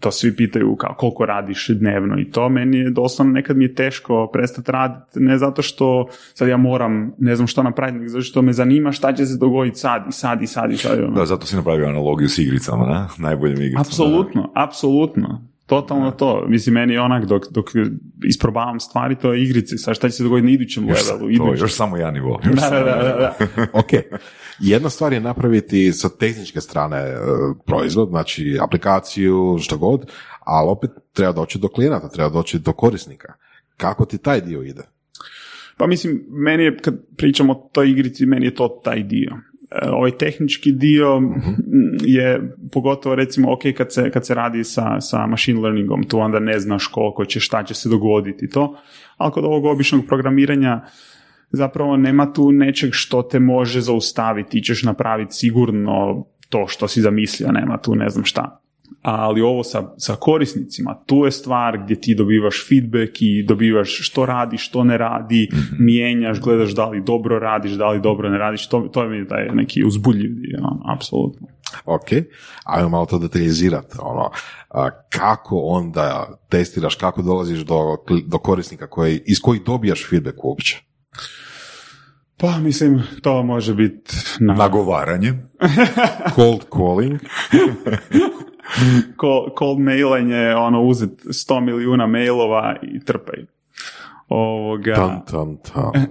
to svi pitaju kao koliko radiš dnevno i to meni je doslovno nekad mi je teško prestati raditi ne zato što sad ja moram ne znam što napraviti nego zato što me zanima šta će se dogoditi sad i sad i sad i sad ono. Da, zato si napravio analogiju s igricama, na? Najboljim igricama. Apsolutno, apsolutno. Totalno to. Mislim, meni je onak dok, dok isprobavam stvari, to je igrice. Sad šta će se dogoditi na idućem Još, levelu? to, idućem. još samo jedan nivo. Još Da, samo da, da, da, da. ok. Jedna stvar je napraviti sa tehničke strane e, proizvod, znači aplikaciju, što god, ali opet treba doći do klijenata, treba doći do korisnika. Kako ti taj dio ide? Pa mislim, meni je, kad pričamo o toj igrici, meni je to taj dio. E, Ovaj tehnički dio m, je pogotovo recimo ok kad se, kad se radi sa, sa machine learningom, tu onda ne znaš koliko će, šta će se dogoditi to, ali kod ovog običnog programiranja zapravo nema tu nečeg što te može zaustaviti, ti ćeš napraviti sigurno to što si zamislio, nema tu ne znam šta. Ali ovo sa, sa korisnicima, tu je stvar gdje ti dobivaš feedback i dobivaš što radi, što ne radi, mijenjaš, gledaš da li dobro radiš, da li dobro ne radiš, to, to je mi taj neki uzbudljiv dio, ono, apsolutno. Ok, ajmo malo to detaljizirati. Ono, a, kako onda testiraš, kako dolaziš do, do korisnika koji, iz kojih dobijaš feedback uopće? Pa mislim, to može biti na, Nagovaranje. Cold calling, cold, cold mailanje, ono, uzet 100 milijuna mailova i trpaj. Ovoga, tan, tan, tan.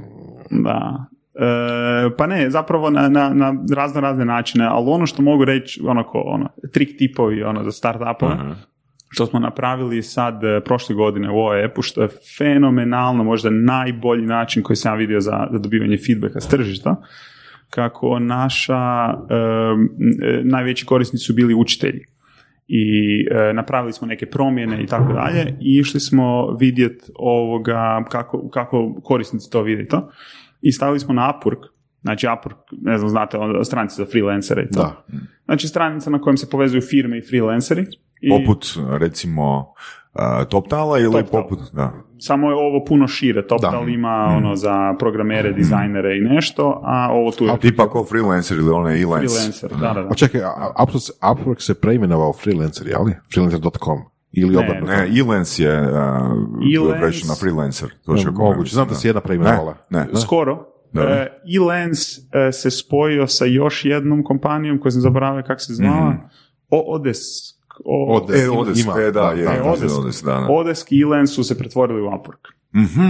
Da. E, pa ne, zapravo na, na, na razno razne načine, ali ono što mogu reći, onako, ono, trik tipovi ono, za startupove, što smo napravili sad e, prošle godine u ovoj epu, što je fenomenalno, možda najbolji način koji sam vidio za, za dobivanje feedbacka s tržišta, kako naša e, e, najveći korisnici su bili učitelji i e, napravili smo neke promjene i tako dalje i išli smo vidjeti ovoga kako, kako korisnici to vide to i stavili smo na Upwork znači Upwork, ne znam, znate, ono, stranice za freelancere i to. Da. Znači stranica na kojem se povezuju firme i freelanceri. I Poput, recimo, uh, TopTala ili TopTal. poput, da. Samo je ovo puno šire. TopTal Da. ima ono za programere, dizajnere i nešto, a ovo tu je Tipa kao freelancer ili onaj e-lance. freelancer. Da, da, da. A čekaj, a- a Upwork, Upwork se preimenovao freelancer, je li? Freelancer.com. Ili Ne, obrnuto. Ne, e-lance je uh, E-lance- na freelancer. To Ne, će moguće, znam da se jedna preimenovala. Ne, ne. Skoro. Da. E, E-Lens e, se spojio sa još jednom kompanijom koju sam zaboravio kako se zvala. O, Odesk. O, Odesk. E, Odesk, Ima, e, da, da, je, da, da, Odesk. Odesk, da, da. Odesk i E-Lens su se pretvorili u Upwork. Mhm,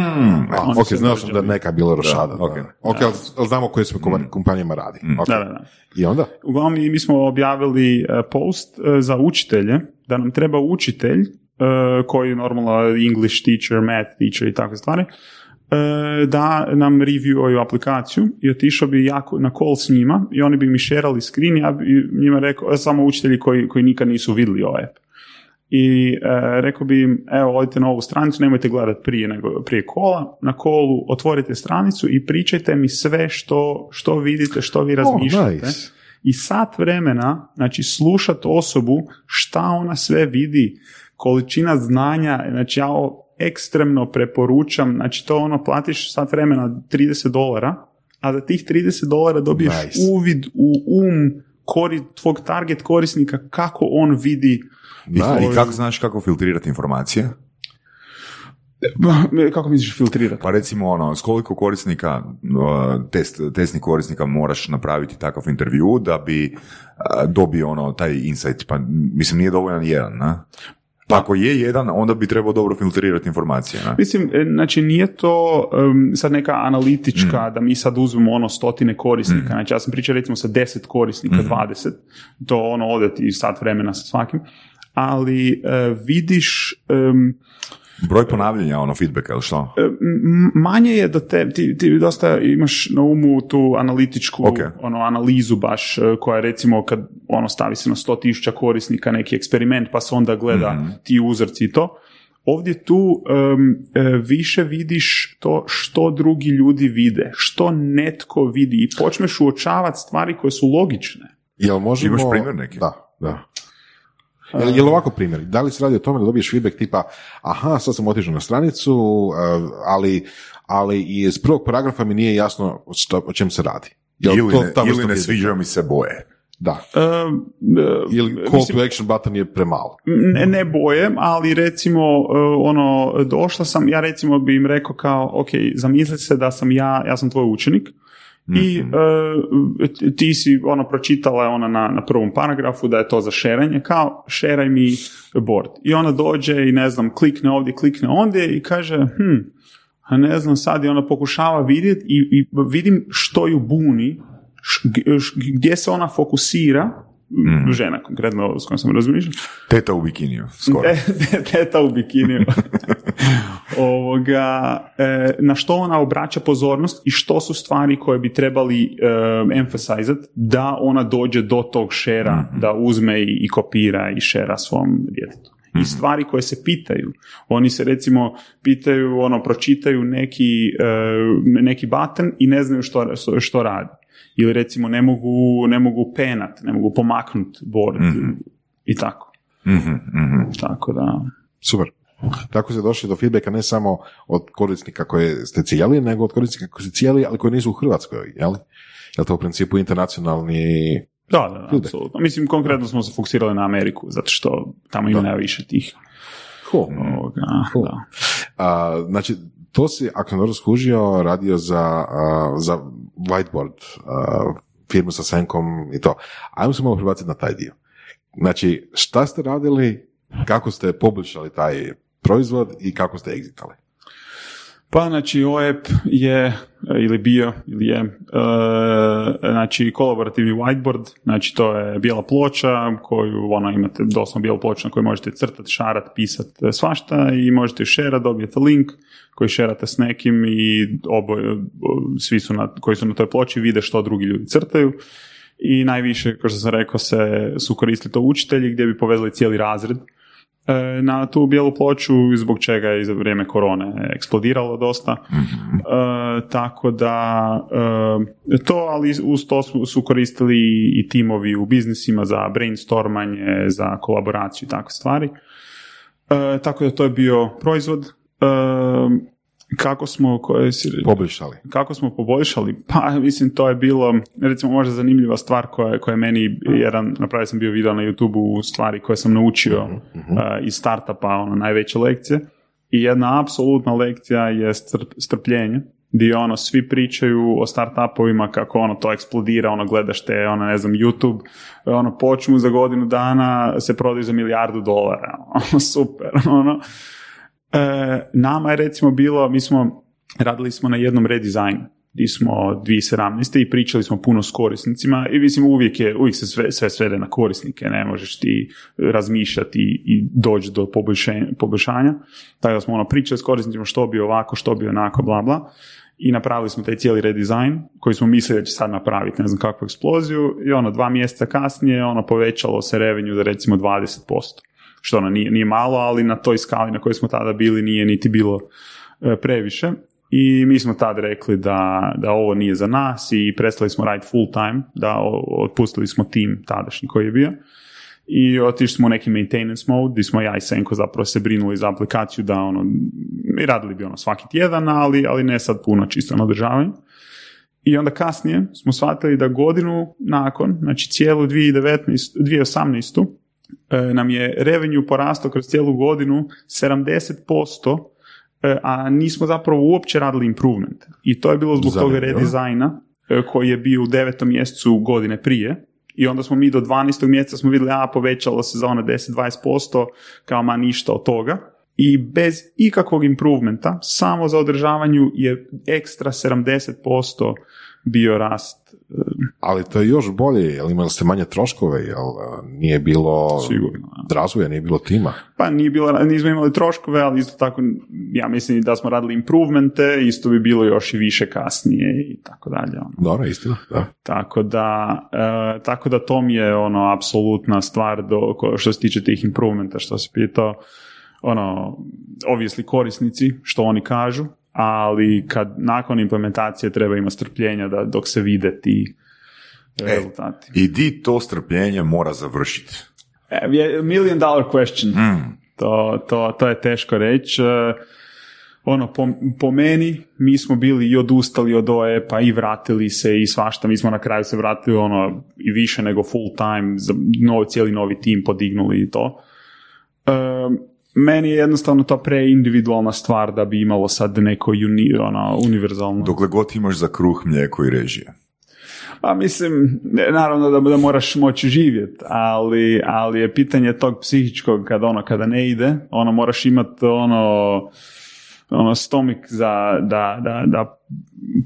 A, ok, znao sam da neka bila rošada. Da, ok. Ok, ali, ali znamo o kojim se kompa- kompanijama radi. Ok. Da, da, da. I onda? Uglavnom mi mi smo objavili e, post e, za učitelje, da nam treba učitelj e, koji je normalno English teacher, math teacher i takve stvari, e, da nam reviewaju aplikaciju i otišao bi jako na call s njima i oni bi mi šerali screen, ja bi njima rekao, e, samo učitelji koji, koji nikad nisu vidjeli ovaj app. I e, rekao bi im, evo, odite na ovu stranicu, nemojte gledati prije, nego, prije kola, na kolu otvorite stranicu i pričajte mi sve što, što vidite, što vi razmišljate nice. i sat vremena, znači slušat osobu šta ona sve vidi, količina znanja, znači ja ekstremno preporučam, znači to ono platiš sat vremena 30 dolara, a za tih 30 dolara dobiješ Nice. uvid u um kori, tvog target korisnika kako on vidi I, Nice. I kako znaš kako filtrirati informacije? kako misliš filtrirati? Pa recimo ono, s koliko korisnika, test, testnih korisnika moraš napraviti takav intervju da bi dobio ono, taj insight, pa mislim nije dovoljan jedan, na? Pa ako je jedan, onda bi trebao dobro filtrirati informacije, na? Mislim, e, znači nije to em, sad neka analitička da mi sad uzmemo ono stotine korisnika. Znači ja sam pričao recimo sa 10 korisnika, 20, to ono ode ti sat vremena sa svakim, ali e, vidiš em, Broj ponavljanja, ono, feedbacka, ili što? e, manje je da te, ti, ti dosta imaš na umu tu analitičku Ok. ono, analizu baš, e, koja recimo kad ono stavi se na 100.000 korisnika neki eksperiment pa se onda gleda ti uzorci i to. Ovdje tu e, više vidiš to što drugi ljudi vide, što netko vidi i počneš uočavati stvari koje su logične. Jel možemo... Imaš primjer neki? Da, da. Jel, jel ovako primjer? Da li se radi o tome da dobiješ feedback tipa aha, sad sam otišao na stranicu, eh, ali, ali iz prvog paragrafa mi nije jasno što, o čem se radi. Jel ili to ne, ili ne sviđaju mi se boje. Da. E, e, Ili call mislim, to action button je premalo. ne, ne boje, ali recimo e, ono, došla sam, ja recimo bi im rekao kao, ok, zamisli se da sam ja, ja sam tvoj učenik i e, ti si ono pročitala je ona na, na prvom paragrafu da je to za šeranje, kao šeraj mi board. I ona dođe i ne znam, klikne ovdje, klikne ondje i kaže, hm, a ne znam, sad je ona pokušava vidjeti i, i vidim što ju buni, š- gdje se ona fokusira, žena konkretno s kojom sam razmišljao, Teta u bikiniju, skoro. E, te- teta u bikiniju. Ovoga, e, na što ona obraća pozornost i što su stvari koje bi trebali um, emphasizat da ona dođe do tog šera, da uzme i, i kopira i šera svom djetetu. I stvari koje se pitaju. Oni se recimo pitaju, ono, pročitaju neki, e, neki button i ne znaju što, što, što radi. Ili recimo ne mogu, ne mogu penat, ne mogu pomaknut board i tako. Mhm, mhm. Tako da... Super. Tako ste došli do feedbacka ne samo od korisnika koje ste cijeli, nego od korisnika koji ste cijeli, ali koji nisu u Hrvatskoj, jel? Je to u principu internacionalni... Da, da, da, apsolutno. Mislim, konkretno smo se fokusirali na Ameriku, zato što tamo ima najviše tih. Cool. Ovoga, Cool. da. A, znači, to si, ako sam skužio, radio za, a, za whiteboard a, firmu sa Senkom i to. Ajmo se malo prebaciti na taj dio. Znači, šta ste radili, kako ste poboljšali taj proizvod i kako ste egzitali? Pa, znači, OEP je, ili bio, ili je, e, znači, kolaborativni whiteboard, znači, to je bijela ploča koju, ono, imate doslovno bijelu ploču na kojoj možete crtati, šarat, pisat e, svašta i možete ju šerat, dobijete link koji šerate s nekim i oboje, svi su na, koji su na toj ploči vide što drugi ljudi crtaju. I najviše, kao što sam rekao, se su koristili to učitelji gdje bi povezali cijeli razred na tu bijelu ploču, zbog čega je i za vrijeme korone eksplodiralo dosta. E, tako da e, to, ali uz to su, su koristili i timovi u biznisima za brainstormanje, za kolaboraciju i takve stvari. E, tako da to je bio proizvod. Kako smo, koje si, Poboljšali. kako smo poboljšali? Pa, mislim, to je bilo, recimo, možda zanimljiva stvar koja, koja je meni, jedan, napravio sam bio video na YouTube-u stvari koje sam naučio uh, iz startupa, ono, najveće lekcije. I jedna apsolutna lekcija je strp- strpljenje, gdje ono, svi pričaju o startupovima kako ono to eksplodira, ono gledaš te, ono ne znam, YouTube, ono počnu za godinu dana se prodaju za milijardu dolara, ono, super, ono. E, nama je recimo bilo, mi smo radili smo na jednom redizajnu gdje smo 2017. i pričali smo puno s korisnicima i mislim uvijek, je, uvijek se sve, sve svede na korisnike, ne možeš ti razmišljati i, i doći do poboljšanja. Tako da smo ono pričali s korisnicima što bi ovako, što bi onako, bla bla. I napravili smo taj cijeli redizajn koji smo mislili da će sad napraviti ne znam kakvu eksploziju i ono dva mjeseca kasnije ono povećalo se revenju za recimo 20% što ono nije, nije malo, ali na toj skali na kojoj smo tada bili nije niti bilo e, previše. I mi smo tad rekli da, da ovo nije za nas i prestali smo raditi full time, da otpustili smo tim tadašnji koji je bio. I otišli smo u neki maintenance mode, gdje smo ja i Senko zapravo se brinuli za aplikaciju da ono, i radili bi ono svaki tjedan, ali, ali ne sad puno čisto na održavanju. I onda kasnije smo shvatili da godinu nakon, znači cijelu 2019, 2018. e, nam je revenue porastao kroz cijelu godinu 70%, e, a nismo zapravo uopće radili improvement. I to je bilo zbog toga Zanimljivo. redizajna e, koji je bio u devetom mjesecu godine prije. I onda smo mi do 12. mjeseca smo vidjeli, a povećalo se za ono 10-20%, kao ma ništa od toga. I bez ikakvog improvementa, samo za održavanju je ekstra 70% bio rast. e, Ali to je još bolje, jel imali ste manje troškove, jel a, nije bilo Sigurno, razvoja, nije bilo tima. Pa nije bilo, nismo imali troškove, ali isto tako, ja mislim da smo radili improvemente, isto bi bilo još i više kasnije i tako dalje. ono. Dobro, istina, da. Tako da, e, tako da to mi je ono apsolutna stvar do, ko- što se tiče tih improvementa što se pitao, ono, obvisli korisnici, što oni kažu, ali kad nakon implementacije treba imati strpljenja da, dok se vide ti rezultati. I di to strpljenje mora završiti? E, million dollar question. Mm. To, to, to je teško reći. E, ono, po, po meni, mi smo bili i odustali od OE-pa i vratili se i svašta, mi smo na kraju se vratili ono i više nego full time, za novi, cijeli novi tim podignuli i to. Ehm, meni je jednostavno to preindividualna stvar da bi imalo sad neko uni, ono, univerzalno. Dokle god imaš za kruh, mlijeko i režije. Pa mislim, ne, naravno da, da moraš moći živjeti, ali, ali je pitanje tog psihičkog kada ono, kada ne ide, ono moraš imati ono, ono stomik za, da, da, da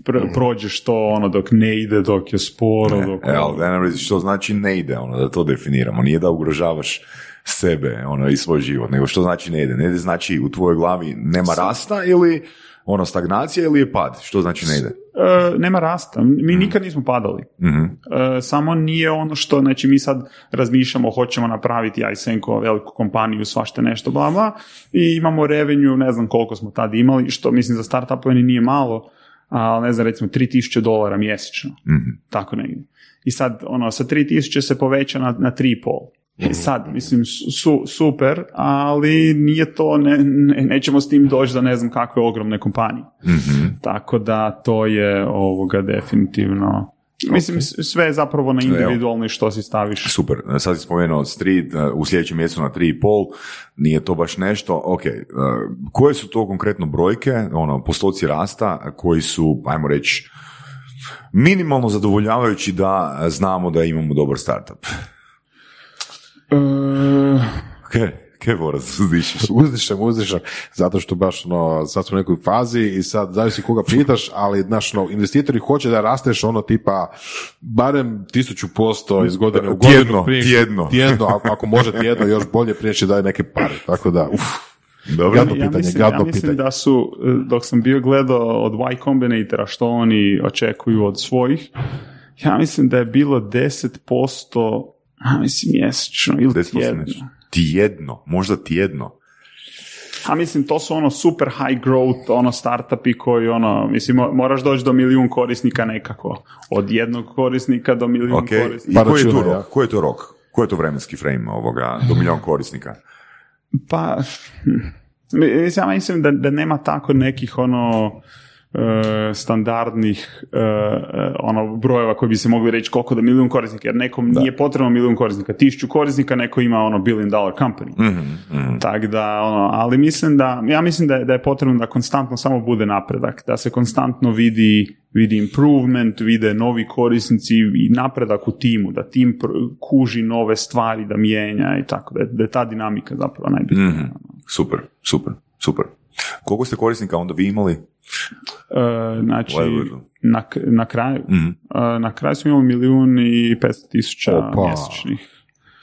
pr- prođeš to ono dok ne ide, dok je sporo, dok... E, ali da reći što znači ne ide, ono, da to definiramo. Nije da ugrožavaš sebe ono, i svoj život, nego što znači ne ide. Ne ide znači u tvojoj glavi nema rasta ili ono stagnacija ili je pad? Što znači ne ide? E, nema rasta. Mi nikad nismo padali. Mhm. E, samo nije ono što, znači mi sad razmišljamo, hoćemo napraviti Isenko, veliku kompaniju, svašta nešto, bla, bla, i imamo revenue, ne znam koliko smo tad imali, što mislim za startupove ni nije malo, ali ne znam, recimo 3000 dolara mjesečno, Mhm. tako negdje. I sad, ono, sa 3000 se poveća na, na 3,5. I sad, mislim, su, super, ali nije to, ne, ne- nećemo s tim doći do ne znam kakve ogromne kompanije. Mhm. Tako da to je ovoga definitivno Mislim, s- sve je zapravo na individualni što si staviš. Super, sad si spomenuo street, u sljedećem mjesecu na 3,5, nije to baš nešto, ok, eh, koje su to konkretno brojke, ono, postoci rasta koji su, ajmo reći, minimalno zadovoljavajući da znamo da imamo dobar startup. E, Ke, ke Boras, uzdišeš? Uzdišem, uzdišem, zato što baš ono, sad smo u nekoj fazi i sad zavisi koga pitaš, ali znaš, no, investitori hoće da rasteš ono tipa barem tisuću posto iz godine u godinu. Tjedno, prije- tjedno. Tjedno, ako, ako može tjedno, još bolje prije će daje neke pare, tako da, uf. Dobro. Ja pitanje, mislim, gadno ja mislim pitanje. da su, e, dok sam bio gledao od Y Combinatora što oni očekuju od svojih, ja mislim da je bilo 10%, a mislim mjesečno ili 10% tjedno. Tjedno, možda tjedno. A mislim, to su ono super high growth, ono startupi koji ono, mislim, mo- moraš doći do milijun korisnika nekako. Od jednog korisnika do milijun Ok, i korisnika. koji je, to računa, rok? koji je to rok? Koji je to vremenski frame ovoga, do milijun korisnika? Pa, hm, mislim, ja mislim da, da nema tako nekih ono standardnih e, e, ono brojeva koji bi se mogli reći koliko da milijun korisnika, jer nekom nije potrebno milijun korisnika, tisuću korisnika, neko ima ono billion dollar company. Mhm, Tak da, ono, ali mislim da, ja mislim da je, da je potrebno da konstantno samo bude napredak, da se konstantno vidi, vidi improvement, vide novi korisnici i napredak u timu, da tim pr- kuži nove stvari, da mijenja i tako, da je, da je ta dinamika zapravo najbitnija. Mhm. Super, super, super. Koliko ste korisnika onda vi imali? E, znači, Whatever. na, na kraju, Mhm. e, na kraju smo imali milijun i 500 tisuća Opa. mjesečnih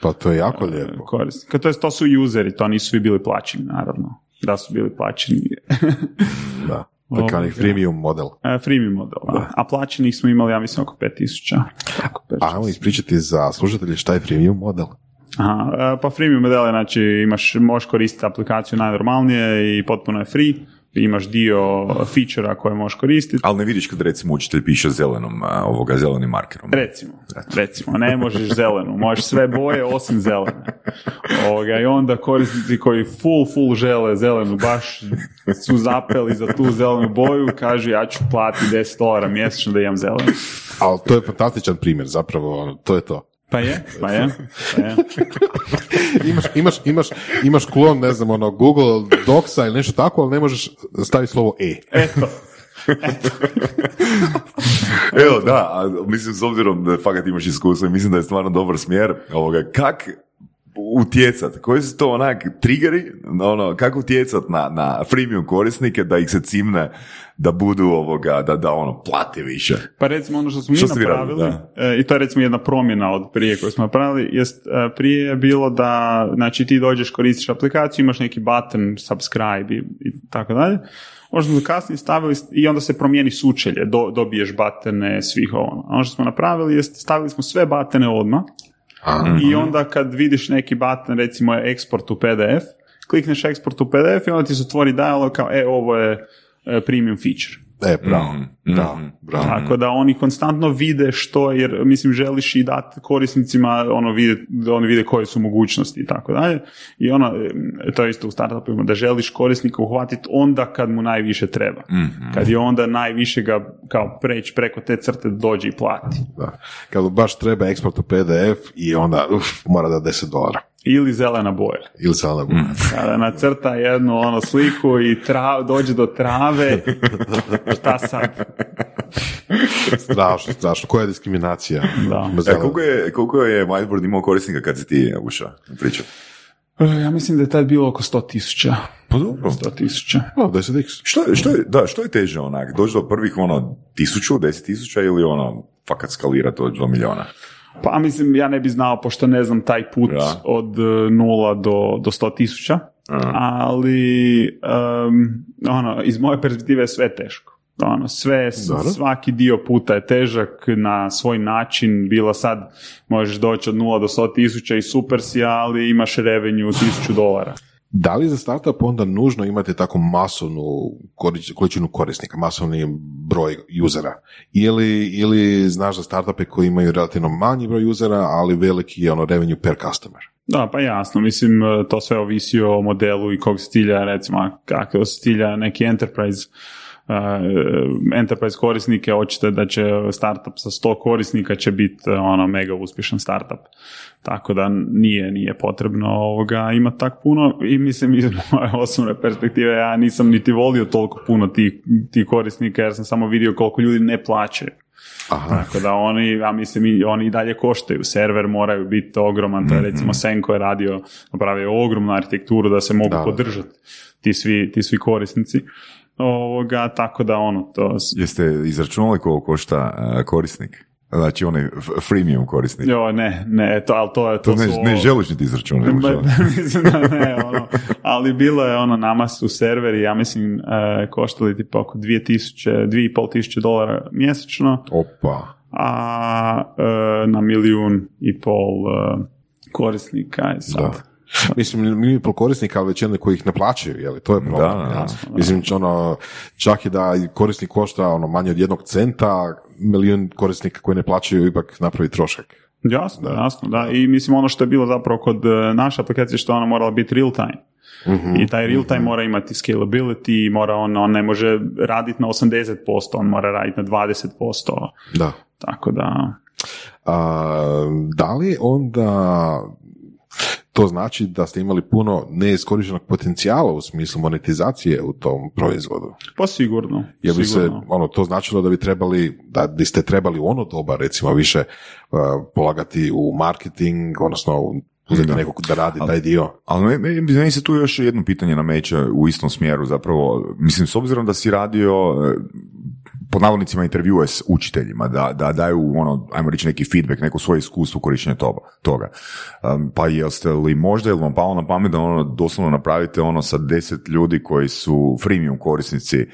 Pa to je jako lijepo. korisnika. To, je, to su useri, to nisu svi bili plaćeni, naravno. Da su bili plaćeni. Da. To je kao neki freemium model. E, freemium model, da. A plaćenih smo imali, ja mislim, oko 5000. Tako, pet, A ajmo ispričati za slušatelje šta je freemium model. Aha, e, pa freemium model je, znači, imaš, možeš koristiti aplikaciju najnormalnije i potpuno je free. Imaš dio feature koje možeš koristiti. Ali ne vidiš kad recimo učitelj piše zelenom, ovoga zelenim markerom. Recimo, recimo, ne možeš zelenu, možeš sve boje osim zelene. Ovoga, I onda korisnici koji full, full žele zelenu, baš su zapeli za tu zelenu boju, kažu ja ću platiti 10 dolara mjesečno da imam zelenu. Ali to je fantastičan primjer, zapravo, ono, to je to. Pa je, pa je, pa je. imaš, imaš, imaš, imaš klon, ne znam, ono, Google Docsa ili nešto tako, ali ne možeš staviti slovo E. Eto, Evo, da, a, mislim, s obzirom da fakat imaš iskustvo i mislim da je stvarno dobar smjer, ovoga, kak utjecat, koji su to onak triggeri, ono, kako utjecat na, na freemium korisnike da ih se cimne da budu ovoga, da, da ono, plate više. Pa recimo ono što smo mi Što ste vi radili, napravili, e, i to je recimo jedna promjena od prije koju smo napravili, jest e, prije je bilo da, znači ti dođeš, koristiš aplikaciju, imaš neki button, subscribe i, i tako dalje, možda smo kasnije stavili i onda se promijeni sučelje, do, dobiješ batene svih ono. A Ono što smo napravili jest stavili smo sve batene odmah i onda kad vidiš neki button, recimo je eksport u PDF, klikneš eksport u PDF i onda ti se otvori dialog kao, e, ovo je premium feature. E, bravo, Mhm, da, mhm. bravo. Tako da oni konstantno vide što, jer mislim želiš i dati korisnicima ono vide, da oni vide koje su mogućnosti i tako dalje. I ono, e, to je isto u startupima, da želiš korisnika uhvatiti onda kad mu najviše treba. Mhm. Kad je onda najviše ga kao preći preko te crte da dođe i plati. Da. Kad mu baš treba eksport u PDF i onda uf, mora da 10 dolara. Ili zelena boja. Ili sada Mhm. Kada nacrta jednu ono sliku i tra, dođe do trave, šta sad? strašno, strašno. Koja je diskriminacija? Da. E, koliko, je, koliko je Whiteboard imao korisnika kad si ti ušao u priču? E, Ja mislim da je tad bilo oko 100 tisuća. Pa dobro. 100 tisuća. No, 10x. Što, je- što, je, da, što je teže onak? Doći do prvih ono tisuću, deset tisuća ili ono fakat skalira to do miliona? Pa mislim, ja ne bi znao, pošto ne znam taj put Da. od e, nula do, do 100 tisuća, ali em, ono, iz moje perspektive je sve teško. Ono, sve, svaki dio puta je težak na svoj način, bilo sad možeš doći od nula do 100 tisuća i super si, ali imaš revenju tisuću dolara. Da li za startup onda nužno imati tako masovnu količinu korisnika, masovni broj usera? Ili, ili znaš za startupe koji imaju relativno manji broj usera, ali veliki ono revenue per customer? Da, pa jasno, mislim, to sve ovisi o modelu i kog se cilja, recimo, kako se cilja neki enterprise, enterprise korisnike, očite da će startup sa 100 korisnika će biti e, ono mega uspješan startup. Tako da nije, nije potrebno ovoga imati tak puno i mislim iz moje osobne perspektive ja nisam niti volio toliko puno tih, tih korisnika jer sam samo vidio koliko ljudi ne plaćaju. Aha, Tako da oni, ja mislim, oni i dalje koštaju. Server moraju biti ogroman, to je recimo Senko je radio, napravio ogromnu arhitekturu da se mogu Da. podržati ti svi, ti svi korisnici. Ovoga, tako da ono, to... Jeste izračunali koliko košta uh, korisnik? Znači onaj freemium korisnik. Jo, ne, ne, to, ali to je... To To, ne, su ne želiš niti izračunati. Mislim da ne, ono, ali bilo je ono, nama su serveri, ja mislim, e, koštali tipa oko 2000, 2500 dolara mjesečno, opa. a e, na milijun i pol e, korisnika i sad. Da. Mislim, milijun i pol korisnika, ali većina koji ih ne plaćaju, je li? To je problem. Da, da, da. ja. Mislim, ono, čak i da korisnik košta ono, manje od jednog centa, milijun korisnika koji ne plaćaju ipak napravi trošak. Jasno, jasno, da. I mislim ono što je bilo zapravo kod e, naše aplikacije što je ona morala biti real time. I taj real time mora imati scalability, mora on, on ne može raditi na 80%, on mora raditi na 20%. Da. Tako da, A, da li onda to znači da ste imali puno neiskorištenog potencijala u smislu monetizacije u tom proizvodu? pa sigurno. Jer bi se, sigurno. ono, to značilo da bi trebali, da biste trebali u ono doba, recimo, više uh, polagati u marketing, odnosno uzeti Da. nekog da radi taj dio. Ali me- meni, meni se tu još jedno pitanje nameće u istom smjeru zapravo. Mislim, s obzirom da si radio pod navodnicima intervjue s učiteljima, da, da daju ono, ajmo reći neki feedback, neko svoje iskustvo korištenja toga. Um, pa jeste li možda, ili vam palo na pamet da ono doslovno napravite ono sa deset ljudi koji su freemium korisnici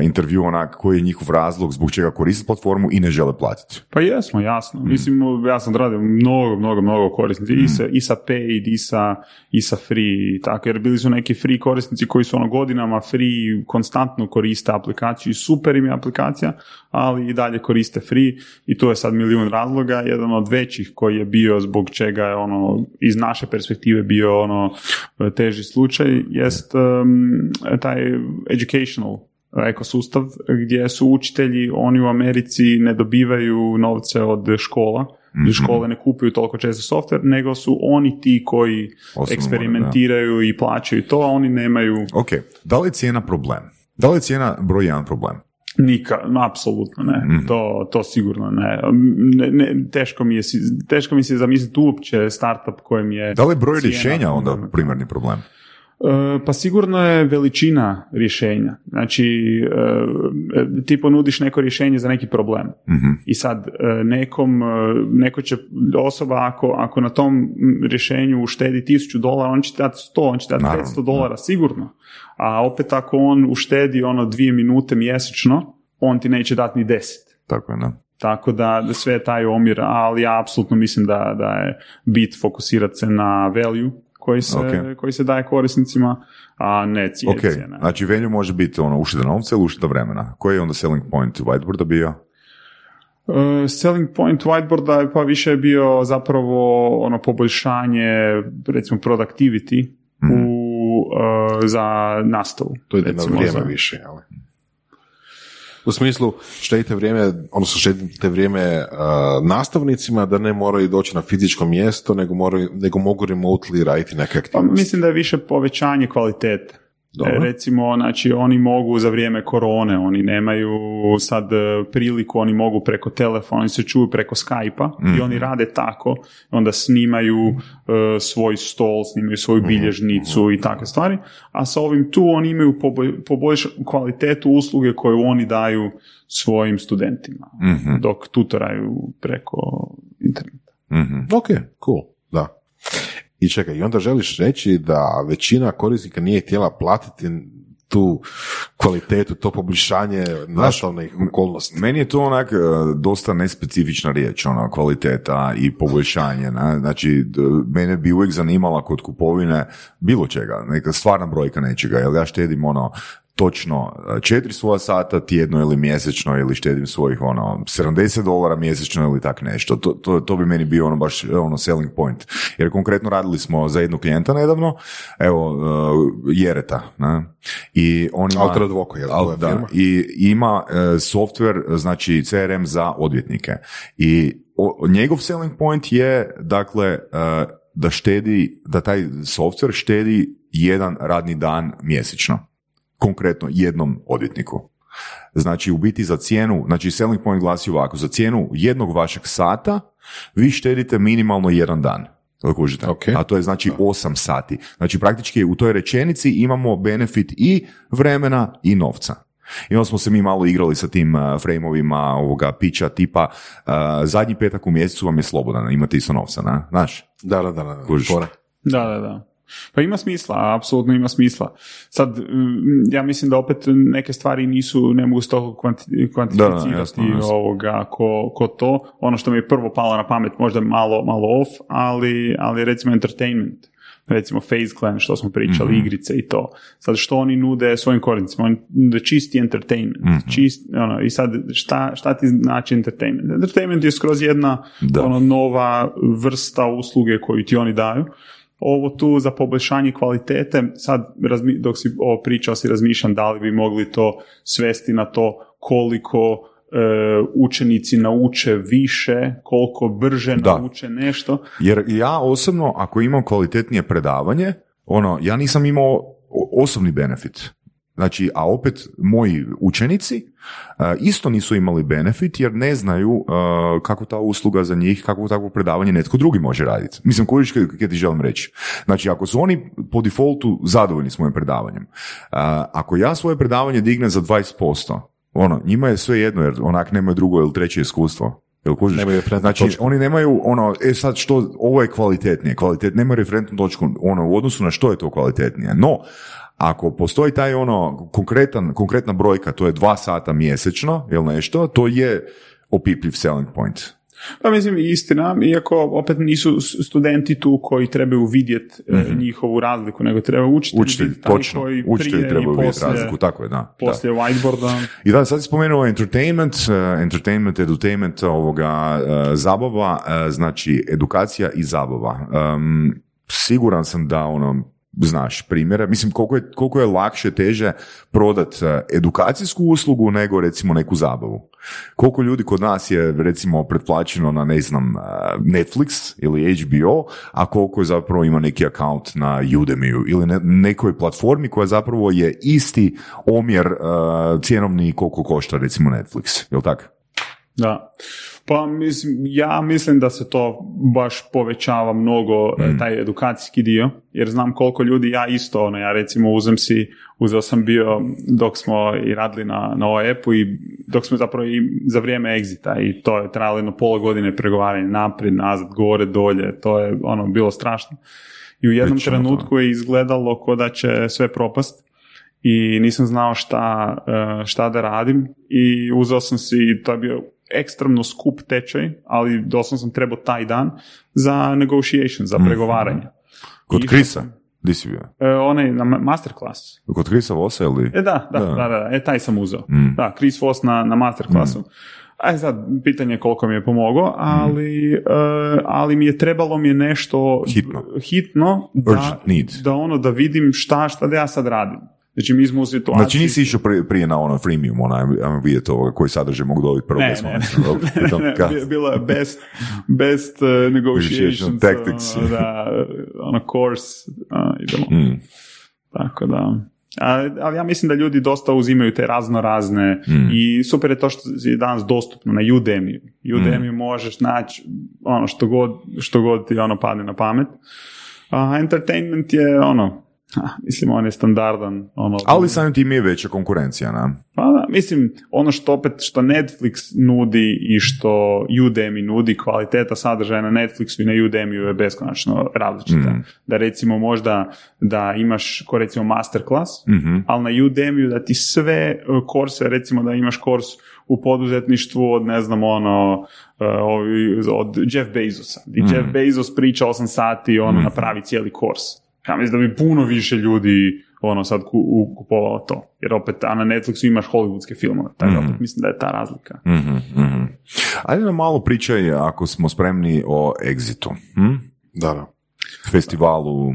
intervju onak koji je njihov razlog zbog čega koriste platformu i ne žele platiti. Pa jesmo, jasno. Mislim, ja sam radio mnogo, mnogo, mnogo korisnici i, sa, i sa paid, i sa, i sa free, i tako, jer bili su neki free korisnici koji su ono godinama free, konstantno koriste aplikaciju i super im je aplikacija, ali i dalje koriste free i tu je sad milijun razloga. Jedan od većih koji je bio zbog čega je ono iz naše perspektive bio ono teži slučaj jest um, taj educational ekosustav gdje su učitelji, oni u Americi ne dobivaju novce od škola, škole ne kupuju toliko često software, nego su oni ti koji Osobno eksperimentiraju i plaćaju to, a oni nemaju Ok, da li je cijena problem? Da li je cijena broj jedan problem? Nika, apsolutno ne. Mhm. To, to sigurno ne. Ne, ne. Teško, mi je, teško mi se zamisliti uopće startup kojem je... Da li je broj cijena rješenja onda primarni problem? E, Pa sigurno je veličina rješenja. Znači, e, ti ponudiš neko rješenje za neki problem. Mhm. I sad e, nekom, e, neko će, osoba ako, ako na tom rješenju uštedi 1000 dolara, on će dati 100, on će dati Naravno, 500 dolara, sigurno. A opet ako on uštedi ono dvije minute mjesečno, on ti neće dati ni 10. Tako je, da. Tako da, da sve je taj omjer, ali ja apsolutno mislim da, da je bit fokusirati se na value, koji se, Ok. koji se daje korisnicima, a ne cijene. Ok, znači value može biti ono ušteda novca ili ušteda vremena. Koji je onda selling point whiteboarda bio? Uh, selling point whiteboarda je pa više je bio zapravo ono poboljšanje recimo productivity Mhm. u, uh, za nastavu. To na recimo, vrijeme za- više, jel? U smislu, štedite vrijeme, odnosno štedite vrijeme uh, nastavnicima da ne moraju doći na fizičko mjesto, nego, moraju, nego mogu remotely raditi neke Pa aktivnosti. mislim da je više povećanje kvalitete. Dobro. E, recimo, znači, oni mogu za vrijeme korone, oni nemaju sad e, priliku, oni mogu preko telefona, oni se čuju preko Skype-a i Mhm. oni rade tako, onda snimaju e, svoj stol, snimaju svoju Mhm. bilježnicu i takve stvari, a sa ovim tu oni imaju poboj- poboljšanu kvalitetu usluge koju oni daju svojim studentima, Mhm. dok tutoraju preko interneta. Mhm. Ok, cool, da. I čekaj, i onda želiš reći da većina korisnika nije htjela platiti tu kvalitetu, to poboljšanje nastavnih okolnosti. Meni je to onak e, dosta nespecifična riječ, ono, kvaliteta i poboljšanje. Na? Znači, mene bi uvijek zanimala kod kupovine bilo čega, neka stvarna brojka nečega, jer ja štedim ono, točno e, četiri svoja sata tjedno ili mjesečno ili štedim svojih ono 70 dolara mjesečno ili tak nešto. To, to, to bi meni bio ono baš ono selling point. Jer konkretno radili smo za jednog klijenta nedavno, evo e, Jereta, ne? I on ima... Alter Advoco je Al- da, firma? i ima e, software, znači CRM za odvjetnike. I o- njegov selling point je, dakle, e, da štedi, da taj software štedi jedan radni dan mjesečno. Konkretno jednom odvjetniku. Znači, u biti za cijenu, znači selling point glasi ovako, za cijenu jednog vašeg sata vi štedite minimalno jedan dan. Kužite? Ok. A to je znači 8 sati. Znači praktički u toj rečenici imamo benefit i vremena i novca. I onda smo se mi malo igrali sa tim uh, frame-ovima ovoga pića tipa uh, zadnji petak u mjesecu vam je slobodan, imate isto novca, na? znaš? Da, da, da, da. Kužiš. Da, da, da. Pa ima smisla, apsolutno ima smisla. Sad, mm, ja mislim da opet neke stvari nisu, ne mogu se toliko kvanti- kvantificirati Da, jasno, jasno. ovoga ko, ko to. Ono što mi je prvo palo na pamet, možda malo, malo off, ali, ali recimo entertainment. Recimo Phase Clan, što smo pričali, Mhm. igrice i to. Sad što oni nude svojim korisnicima? Oni nude čisti entertainment. Mhm. Čist, ono, I sad šta, šta ti znači entertainment? Entertainment je skroz jedna Da. ono, nova vrsta usluge koju ti oni daju. Ovo tu za poboljšanje kvalitete, sad razmi, dok si ovo pričao si razmišljam da li bi mogli to svesti na to koliko e, učenici nauče više, koliko brže Da. nauče nešto. Jer ja osobno, ako imam kvalitetnije predavanje, ono, ja nisam imao osobni benefit. Znači, a opet moji učenici a, isto nisu imali benefit jer ne znaju a, kako ta usluga za njih, kako takvo predavanje netko drugi može raditi. Mislim, kužiš kaj ti želim reći. Znači, ako su oni po defaultu zadovoljni s mojim predavanjem, a, ako ja svoje predavanje dignem za 20%, ono, njima je sve jedno jer onak nemaju drugo ili treće iskustvo. Jel kužiš? Nemaju referentnu znači, točku. oni nemaju ono, e sad što, ovo je kvalitetnije, kvalitet, nemaju referentnu točku, ono, u odnosu na što je to kvalitetnije. No, ako postoji taj ono konkretan, konkretna brojka, to je dva sata mjesečno ili nešto, to je opipljiv selling point. Pa mislim istina, iako opet nisu studenti tu koji trebaju vidjeti e, njihovu razliku, nego treba učiti taj točno, koji učitelj prije i treba vidjeti razliku, tako je, da. da. Poslije whiteboarda. I da, sad si spomenuo entertainment, eh, entertainment, edutainment, ovoga, eh, zabava, znači edukacija i zabava. Em, siguran sam da ono, znaš primjere, mislim koliko je, koliko je lakše, teže prodat eh, edukacijsku uslugu nego recimo neku zabavu. Koliko ljudi kod nas je recimo pretplaćeno na ne znam eh, Netflix ili HBO, a koliko je zapravo ima neki account na Udemy ili ne, nekoj platformi koja zapravo je isti omjer eh, cjenovni koliko košta recimo Netflix, jel tako? Da. Pa mislim, ja mislim da se to baš povećava mnogo e, taj edukacijski dio, jer znam koliko ljudi, ja isto, ono, ja recimo uzem si, uzeo sam bio dok smo i radili na, na ovoj appu i dok smo zapravo i za vrijeme exita i to je trajalo jedno pola godine pregovaranja naprijed, nazad, gore, dolje, to je ono bilo strašno. I u jednom trenutku je izgledalo ko da će sve propast i nisam znao šta, e, šta da radim i uzeo sam si, to je bio ekstremno skup tečaj, ali doslovno sam trebao taj dan za negotiation, za pregovaranje. Kod Išao Krisa? Di si bio? E, onaj na ma- masterclass. Kod Krisa Vosa ili? E da, da, Da. da, da, e taj sam uzeo. Mm. Da, Chris Voss na, na masterclassu. A sad, pitanje je koliko mi je pomogao, ali, e, ali mi je trebalo mi je nešto Hitno. hitno da, need. da ono da vidim šta, šta da ja sad radim. Znači mi smo u situaciji... Znači nisi išao prije, prije na ono freemium, ajmo vidjeti ovoga koji sadržaj mogu dobiti prvo Ne, ne, ne, pitam, ne, kad? bi- bilo je best, best uh, negotiations, Tactics. ono, da, ono course, uh, idemo. Mm. Tako da, a, ali ja mislim da ljudi dosta uzimaju te razno razne Mm. i super je to što je danas dostupno na Udemy. Udemy Mm. možeš naći ono što god, što god ti ono padne na pamet. A entertainment je ono, a, mislim on je standardan. Ono, Ali samim tim je veća konkurencija, na? pa da, mislim, ono što opet, što Netflix nudi i što Udemy nudi, kvaliteta sadržaja na Netflixu i na Udemyu je beskonačno različita. Mm. Da recimo možda da imaš, ko recimo masterclass, Mhm. ali na Udemyu da ti sve korse, recimo da imaš kurs u poduzetništvu od, ne znam, ono, ovi, od Jeff Bezosa. I. Jeff Bezos priča 8 sati, ono, napravi cijeli kurs. Ja mislim da bi puno više ljudi ono sad ku, u- kupovalo to. Jer opet, a na Netflixu imaš hollywoodske filmove. Tako da opet mislim da je ta razlika. Mhm, mhm. Ajde nam malo pričaj, ako smo spremni, o Exitu. Hm? Da, da. Festivalu.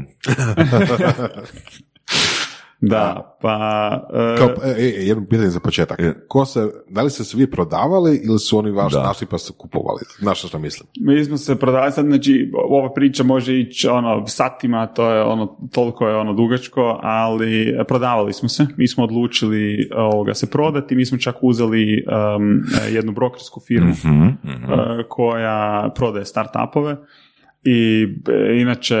Da, pa... e, Kao, e, e, jedno pitanje za početak. E. Ko se, da li ste se vi prodavali ili su oni vaš našli pa su kupovali? Znaš što mislim? Mi smo se prodavali sad, znači ova priča može ići ono satima, to je ono, toliko je ono dugačko, ali prodavali smo se, mi smo odlučili ovoga se prodati, mi smo čak uzeli um, jednu brokersku firmu Mhm, mhm. e, koja prodaje startupove i e, inače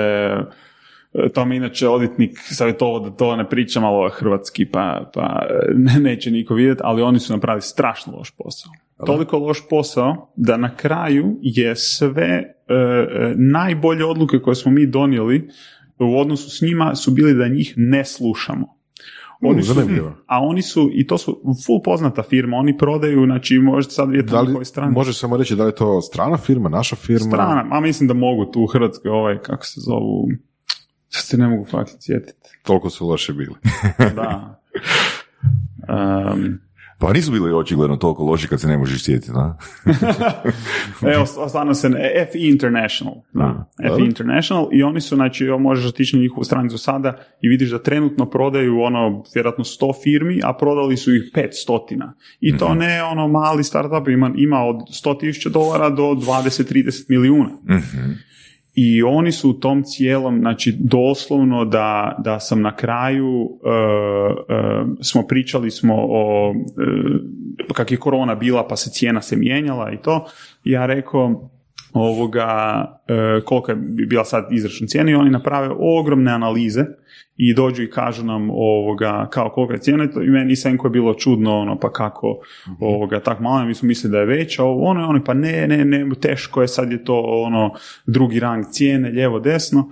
e, to mi inače odvjetnik savjetovao da to ne pričam, ali hrvatski pa, pa e, ne, neće niko vidjeti, ali oni su napravili strašno loš posao. Toliko loš posao da na kraju je sve e, e, najbolje odluke koje smo mi donijeli u odnosu s njima su bili da njih ne slušamo. Oni su, a oni su, i to su full poznata firma, oni prodaju, znači možete sad vidjeti na kojoj strani. može samo reći da li je to strana firma, naša firma? Strana, a mislim da mogu tu u Hrvatskoj ovaj, kako se zovu, sad se ne mogu fakt sjetiti. Toliko su loše bili. Da. Um, Pa nisu bili očigledno toliko loši kad se ne možeš sjetiti, da? evo, stvarno se, ne- FE International, da, FE International i oni su, znači, možeš otići na njihovu stranicu sada i vidiš da trenutno prodaju ono, vjerojatno 100 firmi, a prodali su ih 500. I to ne ono mali startup, ima, ima od 100.000 dolara do 20-30 milijuna. Mhm. I oni su u tom cijelom, znači doslovno da, da sam na kraju, e, e, smo pričali smo o, e, kak je korona bila pa se cijena se mijenjala i to, ja rekao ovoga, e, kolika bi bila sad izračun cijene i oni naprave ogromne analize i dođu i kažu nam ovoga, kao kolika je cijena i meni Senko je bilo čudno ono pa kako ovoga, tak malo, mi smo mislili da je veća, ovo, ono, oni pa ne, ne, ne, teško je, sad je to ono drugi rang cijene, lijevo, desno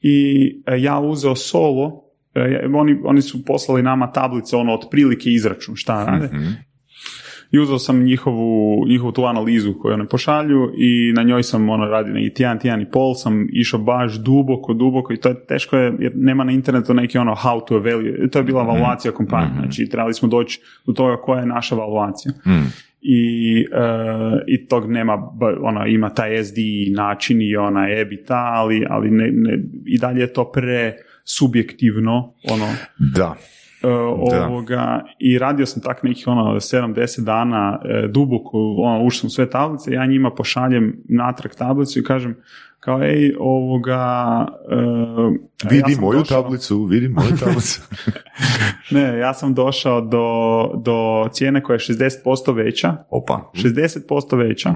i e, ja uzeo solo, e, oni, oni su poslali nama tablice, ono, otprilike izračun šta rade, i uzeo sam njihovu, njihovu tu analizu koju one pošalju i na njoj sam ono radio neki tjedan, tjedan i pol sam išao baš duboko, duboko i to je teško je, jer nema na internetu neki ono how to evaluate, to je bila evaluacija kompanije, znači trebali smo doći do toga koja je naša evaluacija. I, e, i tog nema, ona ima taj SD način i ona EBITDA, ali, ali ne, ne, i dalje je to pre subjektivno, ono, Da. E, ovoga, i radio sam tak nekih ono 7-10 dana e, duboko, ono, ušao sam sve tablice, ja njima pošaljem natrag tablicu i kažem kao ej, ovoga e, Vidi ja moju došao- tablicu, vidi moju tablicu. ne, ja sam došao do, do cijene koja je 60% veća Opa. 60% veća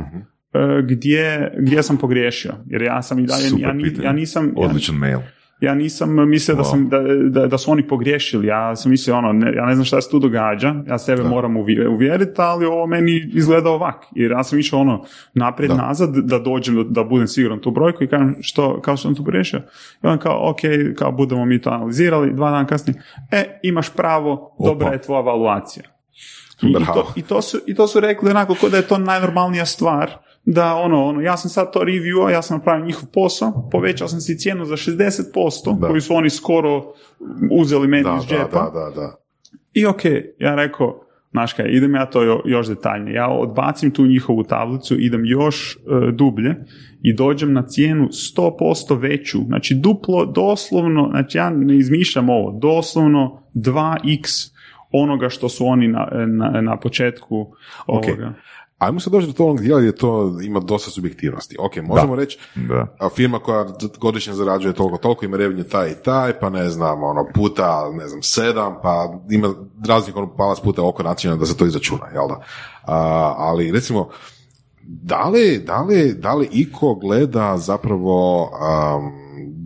e, gdje, gdje sam pogriješio jer ja sam i dalje Super ja, ja nisam ja, Odličan mail. Ja nisam mislio da, sam, da, da, da su oni pogriješili, ja sam mislio ono, ne, ja ne znam šta se tu događa, ja sebe moram uvi- uvjeriti, ali ovo meni izgleda ovak, jer ja sam išao ono naprijed, nazad, da dođem, da, da budem siguran tu brojku i kažem što, kao što sam tu pogriješio. I on kao, ok, kao budemo mi to analizirali, dva dana kasnije, e, imaš pravo, dobra Opa. je tvoja evaluacija. I, i, to, i, to su, I to su rekli onako kao da je to najnormalnija stvar, da ono, ono, ja sam sad to review ja sam napravio njihov posao, povećao sam si cijenu za 60%, Da. koju su oni skoro uzeli meni Da, iz džepa. da, da, da. I ok, ja rekao, znaš kaj, idem ja to jo- još detaljnije. Ja odbacim tu njihovu tablicu, idem još e, dublje i dođem na cijenu 100% veću. Znači duplo, doslovno, znači ja ne izmišljam ovo, doslovno 2x onoga što su oni na, na, na početku ovoga. Ajmo se doći do tog dijela gdje to ima dosta subjektivnosti. Ok, možemo reći, Da. a firma koja godišnje zarađuje toliko, toliko ima revenue taj i taj, pa ne znam, ono, puta, ne znam, sedam, pa ima raznih ono palac puta oko načina da se to izračuna, jel da? A, ali, recimo, da li, da li, da li iko gleda zapravo um,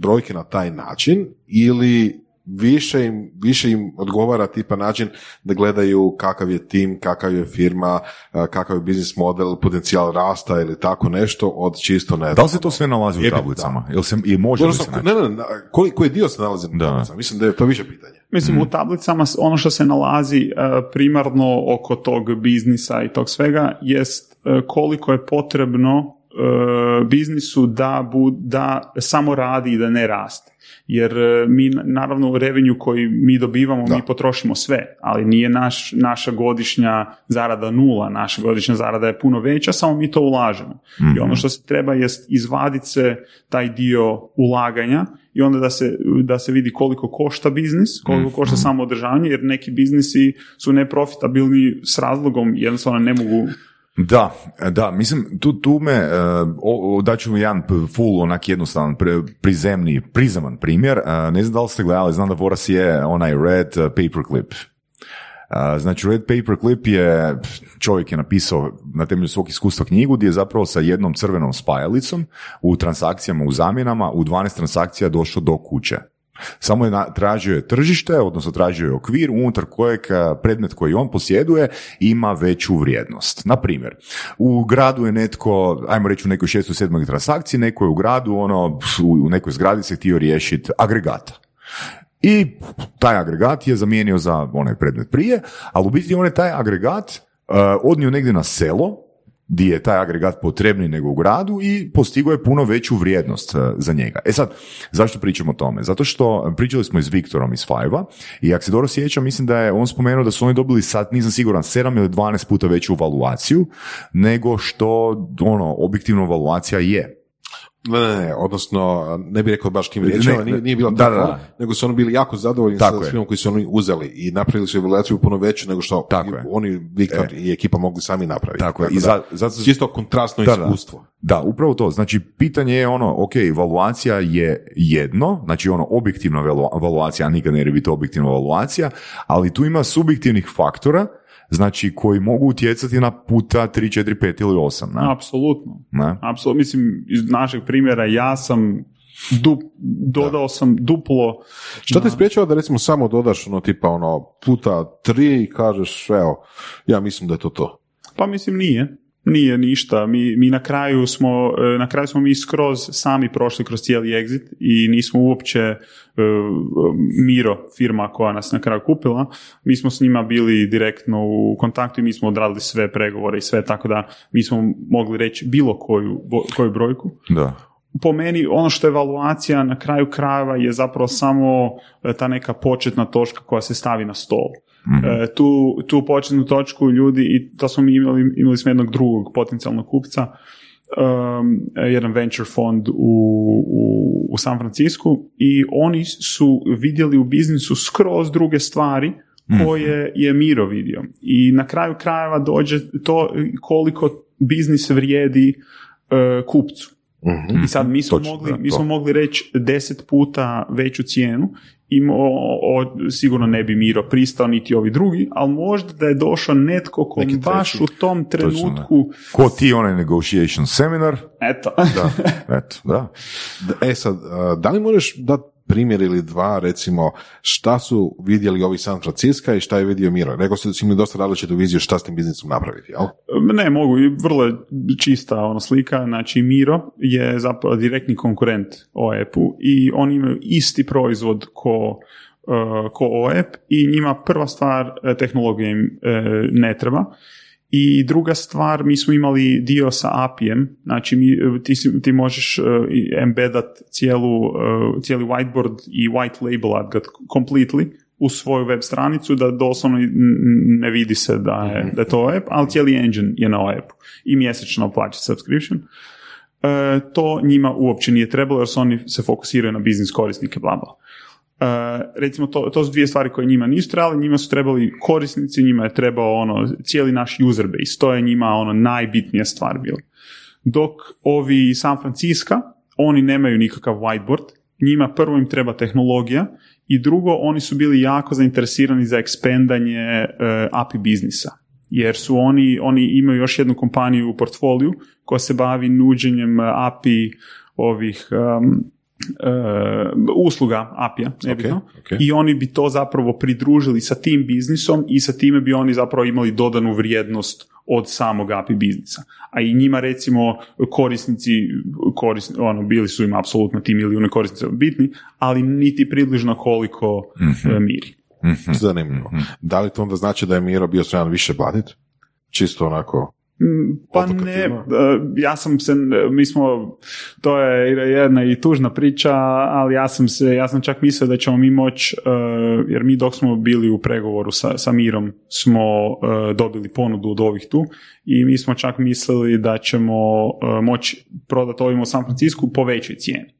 brojke na taj način ili više im, više im odgovara tipa način da gledaju kakav je tim, kakav je firma, a, kakav je biznis model, potencijal rasta ili tako nešto od čisto ne Da li se to sve nalazi u tablicama? Jel se, i može li se naći? ne, ne, ne, koji, koji dio se nalazi na tablicama? Mislim da je to više pitanje. Mislim, u tablicama s- ono što se nalazi e, primarno oko tog biznisa i tog svega jest e, koliko je potrebno e, biznisu da, bu, da samo radi i da ne raste. Jer e, mi, naravno, u revenju koji mi dobivamo, Da. mi potrošimo sve, ali nije naš, naša godišnja zarada nula, naša godišnja zarada je puno veća, samo mi to ulažemo. I ono što se treba jest izvaditi se taj dio ulaganja i onda da se, da se vidi koliko košta biznis, koliko košta samo održavanje, jer neki biznisi su neprofitabilni s razlogom, jednostavno ne mogu Da, da, mislim, tu, tu me, e, o, o, daću mi jedan full, onak jednostavan, prizemni, prizeman primjer. E, ne znam da li ste gledali, znam da Voras je onaj Red e, Paperclip. E, Znači, Red Paperclip je, pf, čovjek je napisao na temelju svog iskustva knjigu gdje je zapravo sa jednom crvenom spajalicom u transakcijama, u zamjenama, u 12 transakcija došao do kuće. Samo je na, tražio je tržište, odnosno tražio je okvir unutar kojeg a, predmet koji on posjeduje ima veću vrijednost. Na primjer, u gradu je netko, ajmo reći u nekoj šestoj, sedmoj transakciji, neko je u gradu, ono, u nekoj zgradi se htio riješiti agregata. I taj agregat je zamijenio za onaj predmet prije, ali u biti on je taj agregat uh, odnio negdje na selo, gdje je taj agregat potrebniji nego u gradu i postigao je puno veću vrijednost uh, za njega. E sad, zašto pričamo o tome? Zato što pričali smo i s Viktorom iz Five-a i ako se dobro sjećam, mislim da je on spomenuo da su oni dobili sad, nisam siguran, 7 ili 12 puta veću valuaciju nego što ono, objektivno valuacija je. Ne, ne, ne, odnosno, ne bih rekao baš tim riječima, nije, nije bilo da, tako, da, da. nego su oni bili jako zadovoljni Tako sa svima koji su oni uzeli i napravili su evaluaciju puno veću nego što Tako i- oni, Viktor i ekipa mogli sami napraviti. Tako je. I za- zato- čisto kontrastno iskustvo. Da, upravo to. Znači, pitanje je ono, ok, valuacija je jedno, znači ono, objektivna valu- valuacija, a nikad ne biti objektivna valuacija, ali tu ima subjektivnih faktora, znači koji mogu utjecati na puta 3, 4, 5 ili 8. Ne? Apsolutno. Ne? Apsolutno. Mislim, iz našeg primjera ja sam dup, dodao sam duplo Što te spriječava da recimo samo dodaš ono tipa ono puta tri i kažeš evo, ja mislim da je to to. Pa mislim nije. Nije ništa. Mi, mi na kraju smo, e, na kraju smo mi skroz sami prošli kroz cijeli exit i nismo uopće e, Miro, firma koja nas na kraju kupila, mi smo s njima bili direktno u kontaktu i mi smo odradili sve pregovore i sve, tako da mi smo mogli reći bilo koju, koju brojku. Da. po meni ono što je evaluacija na kraju krajeva je zapravo samo e, ta neka početna točka koja se stavi na stol. E, tu, tu početnu točku ljudi, i to smo mi imali, imali smo jednog drugog potencijalnog kupca, um, jedan venture fond u, u, u San Francisku i oni su vidjeli u biznisu skroz druge stvari koje je Miro vidio. I na kraju krajeva dođe to koliko biznis vrijedi e, kupcu. I sad mi smo, Točno, mogli, da, mi smo mogli reći deset puta veću cijenu i mo- o- sigurno ne bi Miro pristao niti ovi drugi, ali možda da je došao netko ko Neki baš treći. u tom Točno, da. trenutku Ko ti onaj negotiation seminar, eto, eto, da. Da, E sad, da li možeš dati primjer ili dva, recimo, šta su vidjeli ovi San Francisco i šta je vidio Miro? Rekao si da su imali dosta različitu viziju šta s tim biznisom napraviti, jel? ne mogu, vrlo čista ona slika, znači Miro je zapravo direktni konkurent OEP-u i oni imaju isti proizvod ko uh, ko OEP i njima prva stvar eh, tehnologija im eh, ne treba I druga stvar, mi smo imali dio sa API-em, znači mi, ti, si- ti možeš uh, i embedat cijelu, uh, cijeli whiteboard i white labelat ga completely u svoju web stranicu da doslovno ne vidi se da je, da je to app, ali cijeli engine je na appu i mjesečno plaća subscription. E, to njima uopće nije trebalo jer su oni se fokusiraju na biznis korisnike, bla bla. E, recimo to, to su dvije stvari koje njima nisu trebali, njima su trebali korisnici, njima je trebao ono cijeli naš user base, to je njima ono najbitnija stvar bila. Dok ovi San Francisco, oni nemaju nikakav whiteboard, njima prvo im treba tehnologija i drugo, oni su bili jako zainteresirani za ekspendanje e, API biznisa. Jer su oni, oni imaju još jednu kompaniju u portfoliju koja se bavi nuđenjem e, API ovih um, e, usluga API-a, nebitno. ok. I oni bi to zapravo pridružili sa tim biznisom i sa time bi oni zapravo imali dodanu vrijednost od samog API biznisa. A i njima recimo korisnici, korisni, ono, bili su im apsolutno ti milijune korisnica bitni, ali niti približno koliko e, miri. Zanimljivo. Da li to onda znači da je Miro bio spreman više platiti? Čisto onako... Mm, Pa ne, e, ja sam se, mi smo, to je jedna i tužna priča, ali ja sam se, ja sam čak mislio da ćemo mi moći, jer mi dok smo bili u pregovoru sa, sa Mirom smo e, dobili ponudu od ovih tu i mi smo čak mislili da ćemo e, moći prodati ovim u San Francisku po većoj cijeni.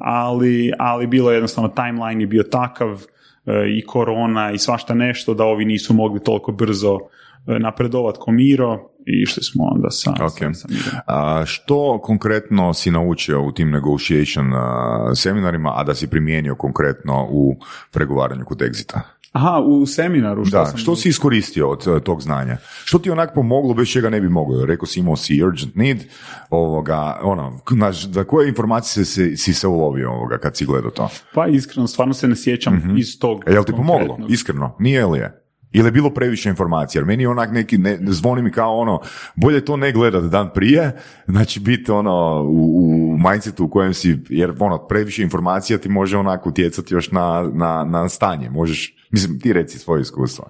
ali, ali bilo je jednostavno timeline je bio takav e, i korona i svašta nešto da ovi nisu mogli toliko brzo e, napredovat ko Miro i išli smo onda sa, Ok. sa, sa. A, što konkretno si naučio u tim negotiation a, seminarima, a da si primijenio konkretno u pregovaranju kod Exita? Aha, u seminaru što Da, sam... što si iskoristio od eh, tog znanja? Što ti onak pomoglo bez čega ne bi mogao? Rekao si imao si urgent need, ovoga, ono, znaš, da koje informacije si, si se ulovio ovoga kad si gledao to? Pa iskreno, stvarno se ne sjećam iz tog... E, jel ti pomoglo? Iskreno? Nije li je? Ili je bilo previše informacija? Jer meni je onak neki, ne, zvoni mi kao ono, bolje to ne gledat dan prije, znači biti ono u, u mindsetu u kojem si, jer ono, previše informacija ti može onak utjecati još na, na, na stanje. Možeš, mislim, ti reci svoje iskustvo.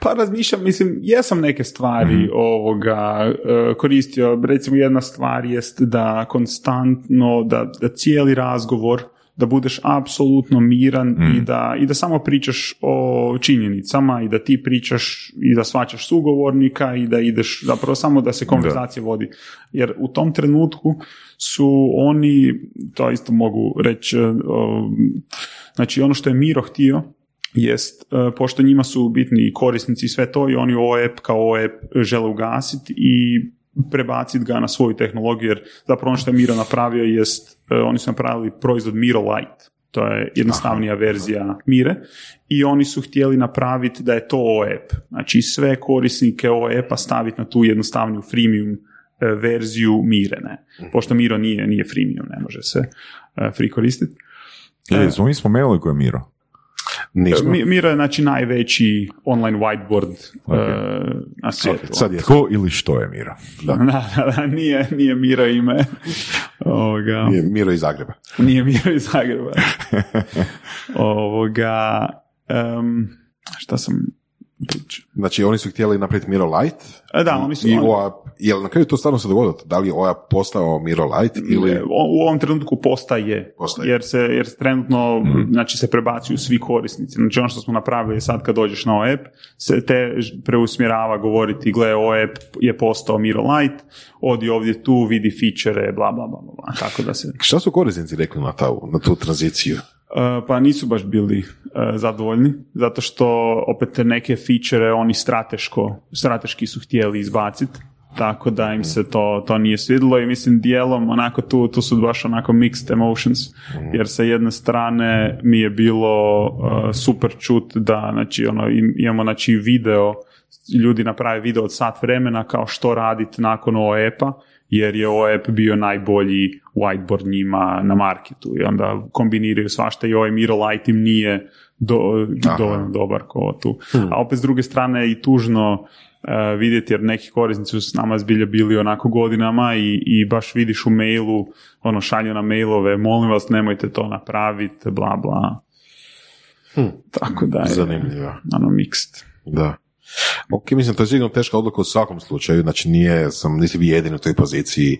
Pa razmišljam, mislim, jesam neke stvari Mhm. ovoga e, koristio. Recimo jedna stvar jest da konstantno, da, da cijeli razgovor da budeš apsolutno miran Mhm. i, da, i da samo pričaš o činjenicama i da ti pričaš i da svačaš sugovornika i da ideš, zapravo samo da se konverzacija vodi. Jer u tom trenutku su oni, to isto mogu reći, e, znači ono što je Miro htio jest, e, pošto njima su bitni korisnici i sve to i oni OEP kao OEP žele ugasiti i prebaciti ga na svoju tehnologiju, jer zapravo ono što je Miro napravio jest, e, oni su napravili proizvod Miro Lite, to je jednostavnija verzija Mire i oni su htjeli napraviti da je to OEP, znači sve korisnike OEP-a staviti na tu jednostavniju freemium e, verziju Mire, ne. Pošto Miro nije, nije freemium, ne može se e, free koristiti. E, smo mi spomenuli ko je Miro? Nismo. Mi- Miro je znači najveći online whiteboard e, na svijetu. Sad je. Tko ili što je Miro? Da, da, da, nije, nije Miro ime. Ovoga, Nije Miro iz Zagreba. nije Miro iz Zagreba. Ovoga, em, šta sam pričao? Znači, oni su htjeli napraviti Miro Lite. E, Da, oni su... I OAP, jel na kraju to stvarno se dogodilo? Da li je OAP postao Miro Lite ili... E, u ovom trenutku postaje, Postaje. jer se jer trenutno znači se prebacuju svi korisnici. Znači ono što smo napravili sad kad dođeš na OEP, se te preusmjerava govoriti gle OEP je postao Miro Lite, odi ovdje tu, vidi fičere, bla bla bla bla, bla. tako da se Šta su korisnici rekli na, ta, na tu tranziciju? Uh, pa nisu baš bili uh, zadovoljni, zato što opet neke fičere oni strateško, strateški su htjeli izbaciti, tako da im se to, to nije svidjelo i mislim dijelom onako tu, tu su baš onako mixed emotions, jer sa jedne strane mi je bilo uh, super čut da znači, ono, im- imamo znači, video, ljudi naprave video od sat vremena kao što raditi nakon OEP-a, jer je OEP bio najbolji whiteboard njima na marketu i onda kombiniraju svašta i ovaj Miro Lite im nije do, dovoljno dobar ko tu. A opet s druge strane i tužno e, vidjeti jer neki korisnici su s nama zbilja bili onako godinama i, i baš vidiš u mailu, ono šalju na mailove, molim vas nemojte to napraviti, bla bla. Tako da je Zanimljivo. ono mixed. Da. Ok, mislim, to je sigurno teška odluka u svakom slučaju, znači nije, sam, nisi vi jedini u toj poziciji,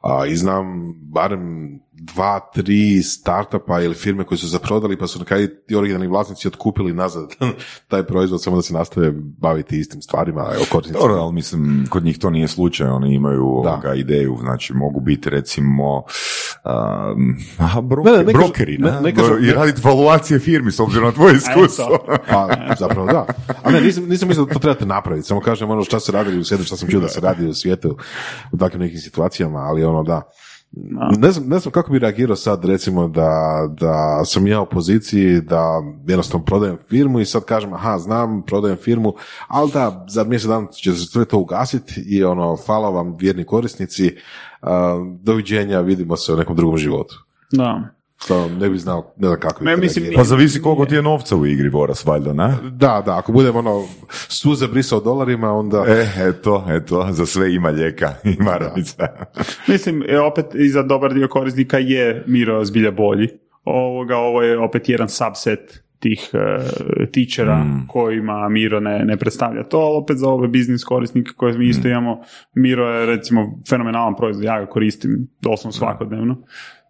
a, i znam barem dva, tri startupa ili firme koji su zaprodali pa su na kraju ti originalni vlasnici otkupili nazad taj proizvod samo da se nastave baviti istim stvarima. Dobro, ali mislim, kod njih to nije slučaj, oni imaju Da. ovoga ideju, znači mogu biti recimo um, aha, broker- Ne, ne, brokeri, ne- ne, ne kažu- i raditi valuacije firmi s obzirom na tvoje iskustvo. Pa, zapravo da. A ne, nisam, nisam mislio da to trebate napraviti, samo kažem ono šta se radi u svijetu, šta sam čuo da se radi u svijetu u takvim nekim situacijama, ali ono da. Ne znam, ne znam kako bi reagirao sad recimo da, da sam ja u poziciji da jednostavno prodajem firmu i sad kažem aha znam prodajem firmu, ali da za mjesec dana će se sve to ugasiti i ono hvala vam vjerni korisnici, a, doviđenja, vidimo se u nekom drugom životu. Da. To ne bi znao, ne znam kako Ne, mislim. Pa zavisi koliko ti je novca u igri, Boras, valjda, ne? Da, da, ako budem ono suze brisao dolarima, onda... E, eto, eto, za sve ima lijeka, ima ranica. Mislim, e, opet i za dobar dio korisnika je Miro zbilja bolji. Ovoga, ovo je opet jedan subset tih uh, tičera kojima Miro ne, ne predstavlja to, ali opet za ove biznis korisnike koje mi isto imamo, Miro je recimo fenomenalan proizvod, ja ga koristim doslovno svakodnevno.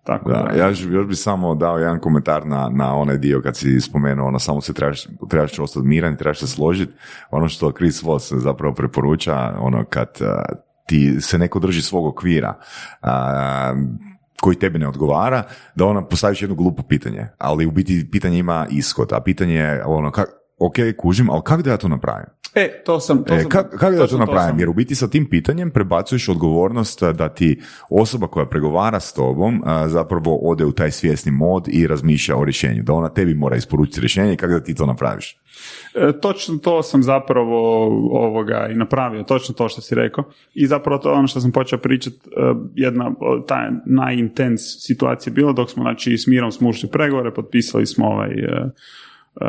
Tako da, Da, ja još, bi samo dao jedan komentar na, na onaj dio kad si spomenuo, ono, samo se trebaš, trebaš ostati miran, trebaš se složiti. Ono što Chris Voss zapravo preporuča, ono, kad a, ti se neko drži svog okvira, a, koji tebi ne odgovara, da ona postaviš jedno glupo pitanje, ali u biti pitanje ima ishod, a pitanje je ono, kak, ok, kužim, ali kako da ja to napravim? E, to sam... To E, sam ka- kako da to napravim? sam- Jer u biti sa tim pitanjem prebacuješ odgovornost da ti osoba koja pregovara s tobom a, zapravo ode u taj svjesni mod i razmišlja o rješenju. Da ona tebi mora isporučiti rješenje i kako da ti to napraviš. E, točno to sam zapravo ovoga i napravio, točno to što si rekao. I zapravo to ono što sam počeo pričati, e, jedna ta najintens situacija bila dok smo znači, s Mirom smo ušli pregovore, potpisali smo ovaj, e, e,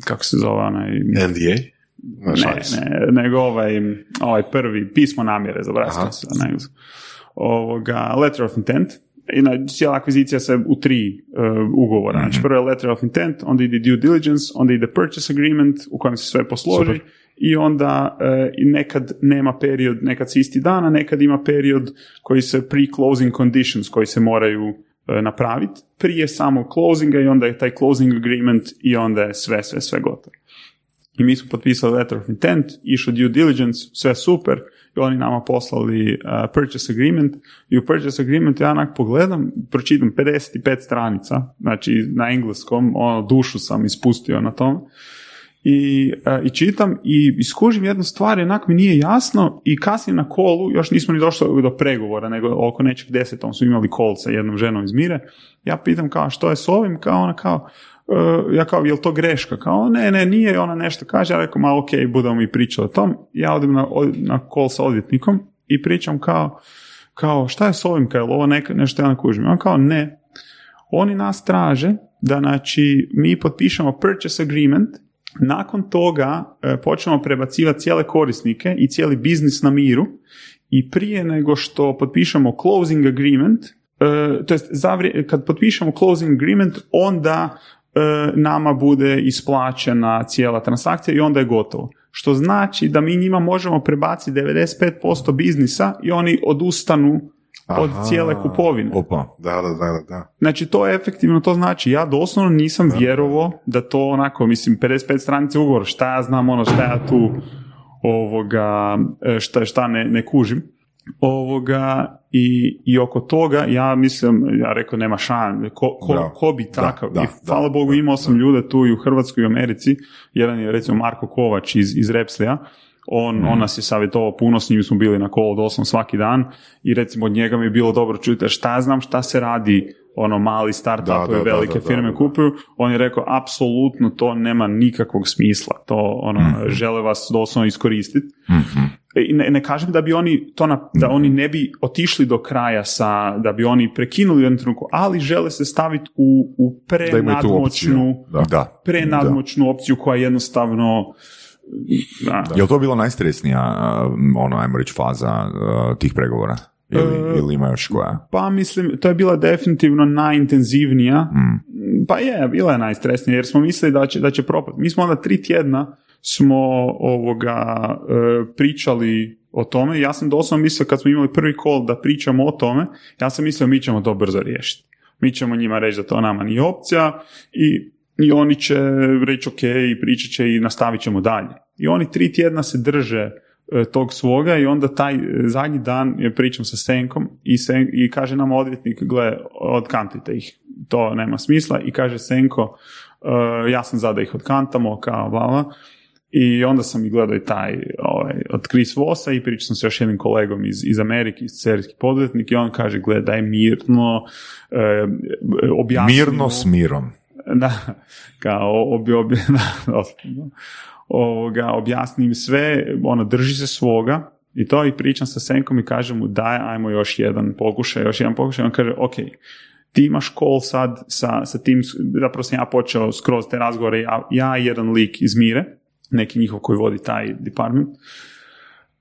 kako se zove onaj... NDA? Ne, Ne, ne, nego ovaj, ovaj prvi pismo namjere, na engleskom. Ovoga, letter of intent. I na, cijela akvizicija se u tri e, ugovora. Znači, prvo je letter of intent, onda ide due diligence, onda ide purchase agreement u kojem se sve posloži Super. i onda e, i nekad nema period, nekad se isti dan, a nekad ima period koji se pre-closing conditions koji se moraju e, napraviti prije samog closinga i onda je taj closing agreement i onda je sve, sve, sve gotovo. I mi smo potpisali letter of intent, išao due diligence, sve super, i oni nama poslali uh, purchase agreement. I u purchase agreement ja onak pogledam, pročitam 55 stranica, znači na engleskom, ono, dušu sam ispustio na tom. I, uh, i čitam i iskužim jednu stvar, onak mi nije jasno i kasnije na kolu, još nismo ni došli do pregovora, nego oko nečeg desetom su imali call sa jednom ženom iz Mire, ja pitam kao što je s ovim, kao ona kao, ja kao, jel to greška? Kao, ne, ne, nije, ona nešto kaže, ja rekao, ma ok, budemo mi pričali o tom. Ja odem na, na call sa odvjetnikom i pričam kao, kao, šta je s ovim, kao, ovo neka, nešto ja ne kužim? On kao, ne, oni nas traže da, znači, mi potpišemo purchase agreement, nakon toga e, počnemo prebacivati cijele korisnike i cijeli biznis na miru i prije nego što potpišemo closing agreement, e, to jest kad potpišemo closing agreement, onda e, nama bude isplaćena cijela transakcija i onda je gotovo. Što znači da mi njima možemo prebaciti 95% biznisa i oni odustanu od Aha. cijele kupovine. Opa. Da, da, da, da. Znači to je efektivno, to znači ja doslovno nisam vjerovao da to onako, mislim 55 stranica ugovora, šta ja znam ono, šta ja tu ovoga, e, šta, šta ne, ne kužim. Ovoga, i, i oko toga ja mislim, ja rekao nema šan, ko, ko, Da. ko bi takav, da, i da, hvala Bogu imao sam ljude tu i u Hrvatskoj i u Americi, jedan je recimo Marko Kovač iz, iz Repslija, on, on nas je savjetovao puno, s njim smo bili na kolo doslovno svaki dan i recimo od njega mi je bilo dobro čuti "A šta znam šta se radi ono mali start Da, da, da, velike da, da, firme da. kupuju, on je rekao apsolutno to nema nikakvog smisla, to ono, Mhm. žele vas doslovno iskoristiti. I ne, ne kažem da bi oni to na, da oni ne bi otišli do kraja sa, da bi oni prekinuli u jednom trenutku, ali žele se staviti u, u Da prenadmoćnu, Da. Da. prenadmoćnu opciju koja jednostavno da, Je li to bila najstresnija, a, ono, ajmo reći, faza a, tih pregovora? Ili, E, ili ima još koja? Pa mislim, to je bila definitivno najintenzivnija. Mm. Pa je, bila je najstresnija jer smo mislili da će, da će propati. Mi smo onda tri tjedna smo ovoga e, pričali o tome. Ja sam doslovno mislio kad smo imali prvi call da pričamo o tome, ja sam mislio mi ćemo to brzo riješiti. Mi ćemo njima reći da to nama nije opcija i, i oni će reći ok i pričat će i nastavit ćemo dalje. I oni tri tjedna se drže e, tog svoga i onda taj e, zadnji dan je pričam sa Senkom i, Sen, i kaže nam odvjetnik, gle, odkantite ih, to nema smisla i kaže Senko, e, ja sam za da ih odkantamo, kao bla, i onda sam i gledao i taj ovaj, od Chris Vossa i pričao sam se još jednim kolegom iz, iz Amerike, iz serijski poduzetnik i on kaže, gledaj mirno, e, objasni... Mirno s mirom. Da, kao obi, obi, ovoga, objasni im sve, ono, drži se svoga. I to i pričam sa Senkom i kažem mu daj, ajmo još jedan pokušaj, još jedan pokušaj, on kaže, ok, ti imaš call sad sa, sa tim, zapravo sam ja počeo skroz te razgovore, ja, ja jedan lik iz Mire, neki njihov koji vodi taj department.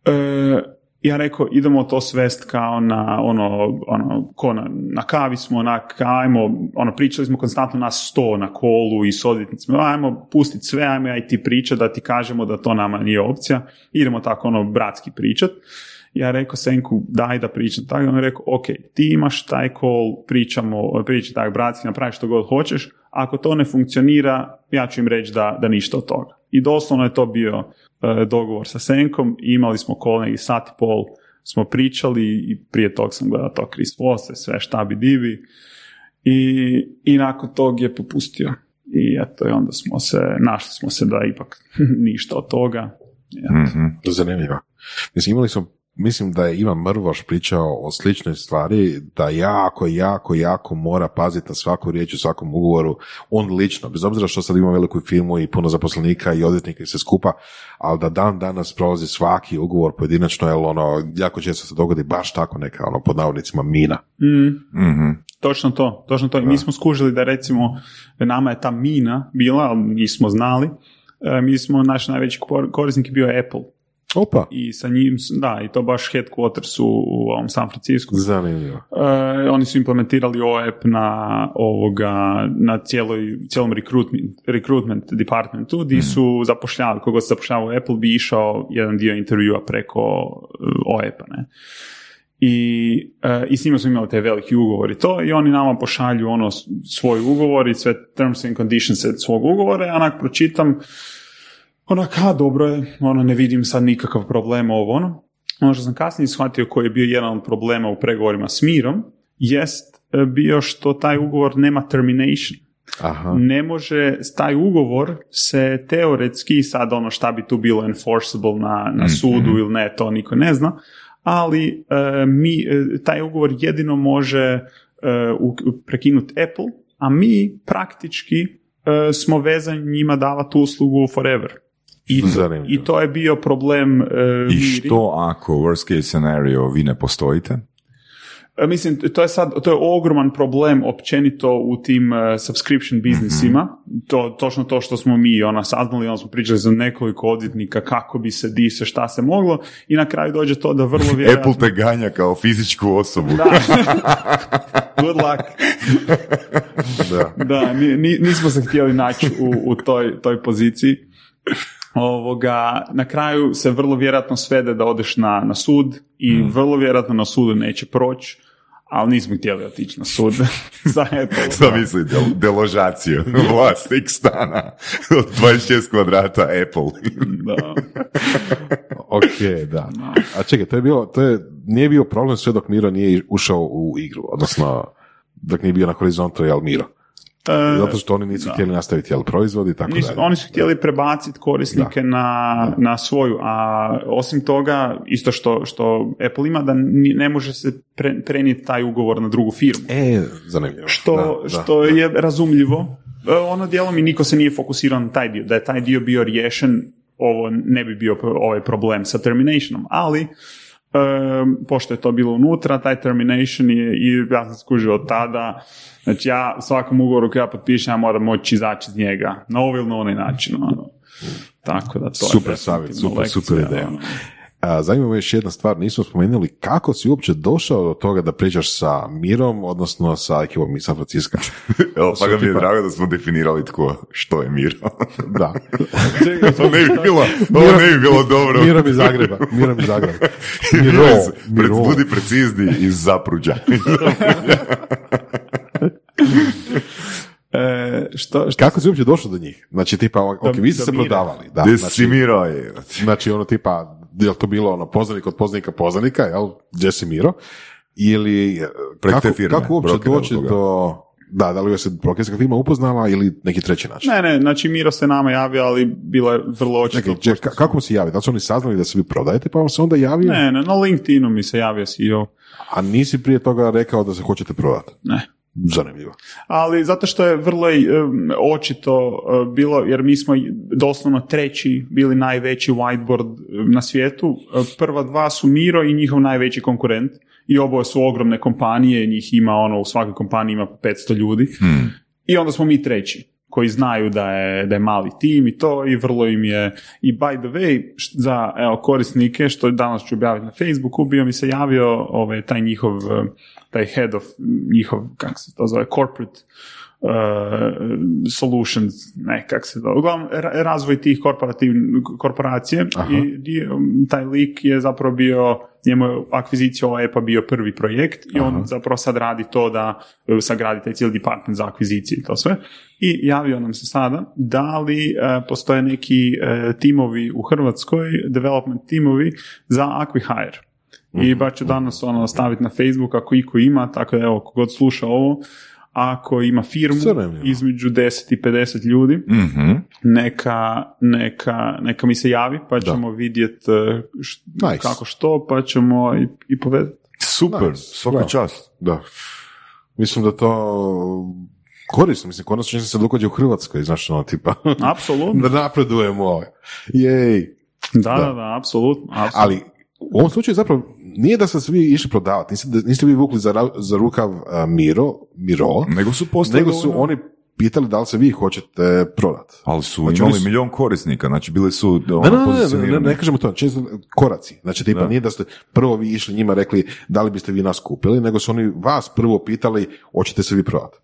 E, ja rekao, idemo to svest kao na ono, ono ko na, na kavi smo, onak, ajmo, ono, pričali smo konstantno nas sto na kolu i s odvjetnicima, ajmo pustiti sve, ajmo ja i ti pričat, da ti kažemo da to nama nije opcija, idemo tako ono bratski pričat. Ja rekao Senku, daj da pričam tako, on je rekao, ok, ti imaš taj call, pričamo, pričaj tako bratski, napravi što god hoćeš, ako to ne funkcionira, ja ću im reći da, da ništa od toga. I doslovno je to bio e, dogovor sa Senkom i imali smo kol neki sat i pol smo pričali i prije tog sam gledao to Chris Voss, sve šta bi divi i, i nakon tog je popustio i eto i onda smo se, našli smo se da ipak ništa od toga. Mm-hmm. Zanimljivo. Mislim, imali smo mislim da je Ivan Mrvoš pričao o sličnoj stvari, da jako, jako, jako mora paziti na svaku riječ u svakom ugovoru, on lično, bez obzira što sad ima veliku firmu i puno zaposlenika i odvjetnika i sve skupa, ali da dan danas prolazi svaki ugovor pojedinačno, jer ono, jako često se dogodi baš tako neka, ono, pod navodnicima, mina. Mm. mm Točno to, točno to. I mi smo skužili da recimo nama je ta mina bila, ali nismo znali, e, mi smo, naš najveći korisnik je bio Apple Opa. I sa njim, da, i to baš headquarters u, u ovom San Francisco. Zanimljivo. E, oni su implementirali OEP na ovoga, na cijeloj, cijelom recruitment, recruitment departmentu, gdje mhm. su zapošljavali, kogo se zapošljavao Apple bi išao jedan dio intervjua preko e, OEP-a, ne. I, e, i s njima smo imali te veliki ugovori to i oni nama pošalju ono svoj ugovor i sve terms and conditions svog ugovora, ja onak pročitam onak, a dobro je, ono, ne vidim sad nikakav problem ovo, ono. Ono što sam kasnije shvatio koji je bio jedan od problema u pregovorima s Mirom, jest e, bio što taj ugovor nema termination. Aha. Ne može, taj ugovor se teoretski, sad ono šta bi tu bilo enforceable na, na mhm. sudu ili ne, to niko ne zna, ali e, mi, e, taj ugovor jedino može prekinuti Apple, a mi praktički smo vezani njima davati uslugu forever. I to, I to je bio problem uh, I što ako worst case scenario vi ne postojite? E, mislim, to je sad, to je ogroman problem općenito u tim uh, subscription biznisima. Mm-hmm. To, točno to što smo mi ona saznali, onda smo pričali za nekoliko odvjetnika kako bi se di se šta se moglo i na kraju dođe to da vrlo vjerojatno... Apple te ganja kao fizičku osobu. Da. Good luck. da, da nismo se htjeli naći u, u toj, toj poziciji ovoga, na kraju se vrlo vjerojatno svede da odeš na, na sud i mm. vrlo vjerojatno na sudu neće proći, ali nismo htjeli otići na sud. Zamisli del, deložaciju vlasnik stana od 26 kvadrata Apple. da. ok, da. A čekaj, to je bilo, to je, nije bio problem sve dok Miro nije ušao u igru, odnosno dok nije bio na horizontu, jel Miro? E, Zato što oni nisu htjeli nastaviti jel, proizvodi tako nisu, Oni su htjeli prebaciti korisnike na, na svoju, a osim toga, isto što, što Apple ima, da ne može se pre, prenijeti taj ugovor na drugu firmu. E, zanimljivo. Što, što je razumljivo. E, ono dijelom i niko se nije fokusirao na taj dio. Da je taj dio bio riješen, ovo ne bi bio ovaj problem sa terminationom, ali pošto je to bilo unutra, taj termination je, i ja sam skužio od tada, znači ja u svakom ugovoru koji ja potpišem, ja moram moći izaći iz njega, na ovaj ili na onaj način. Ono. Tako da to super savjet, super, super ideja. Ono. A, zanima me još jedna stvar, nismo spomenuli kako si uopće došao do toga da pričaš sa Mirom, odnosno sa ekipom iz San Francisco. Evo, pa ga mi je tipa- drago da smo definirali tko, što je Miro. Da. to ne bi bilo, ovo ne bi bilo dobro. Mirom iz Zagreba. Mirom iz Zagreba. Miro, Miro, Miro. budi precizni iz Zapruđa. E, što, što, Kako si uopće došao do njih? Znači, tipa, ok, Do- vi ste se prodavali. Da, si znači, Miro je? znači, ono tipa, je li to bilo ono poznanik od poznanika poznanika, jel, gdje si Miro? Ili, Preko kako, te firme, kako uopće doći do, da, da li ga se brokerska firma upoznala ili neki treći način? ne, ne, znači Miro se nama javio, ali bilo je vrlo očito. Čekaj, ka- kako mu se javi? Da su oni saznali da se vi prodajete, pa vam se onda javio? Ne, ne, na LinkedInu mi se javio CEO. A nisi prije toga rekao da se hoćete prodati? Ne. Zanimljivo. ali zato što je vrlo um, očito uh, bilo, jer mi smo doslovno treći bili najveći whiteboard um, na svijetu. Prva dva su Miro i njihov najveći konkurent i oboje su ogromne kompanije, njih ima ono, u svakoj kompaniji ima po 500 ljudi i onda smo mi treći koji znaju da je, da je mali tim i to i vrlo im je i by the way za evo, korisnike što danas ću objaviti na Facebooku bio mi se javio ovaj, taj njihov taj head of njihov kako se to zove corporate uh, solutions ne kak se to uglavnom ra- razvoj tih korporacije Aha. i dio, taj lik je zapravo bio njemu je akvizicija ova EPA bio prvi projekt i on zapravo sad radi to da e, sagradi taj cijeli department za akvizicije i to sve. I javio nam se sada da li e, postoje neki e, timovi u Hrvatskoj, development timovi za Acquihire. I baš ću danas ono staviti na Facebook ako iko ima, tako da evo, kogod sluša ovo, ako ima firmu između 10 i 50 ljudi, Mhm. neka, neka, neka mi se javi, pa ćemo vidjeti Nice. kako što, pa ćemo i, i povedati. Super, Nice, svaka bravo. čast. Da. Mislim da to korisno, mislim, konačno će se događa u Hrvatskoj, znaš, ono, tipa, Apsolutno. da napredujemo. Jej. Da, Da. da, da, apsolutno. apsolutno. Ali, u ovom slučaju zapravo nije da ste svi išli prodavati, niste, niste vi vukli za, za rukav a, Miro, Miro, Nego su postali nego su ono- oni pitali da li se vi hoćete prodati. Ali su Znači, imali su- milion korisnika, znači bili su ono, Ne, ne, ne, ne, ne kažemo to, često koraci. Znači, tipa, Da. nije da ste prvo vi išli njima rekli da li biste vi nas kupili, nego su oni vas prvo pitali hoćete se vi prodati.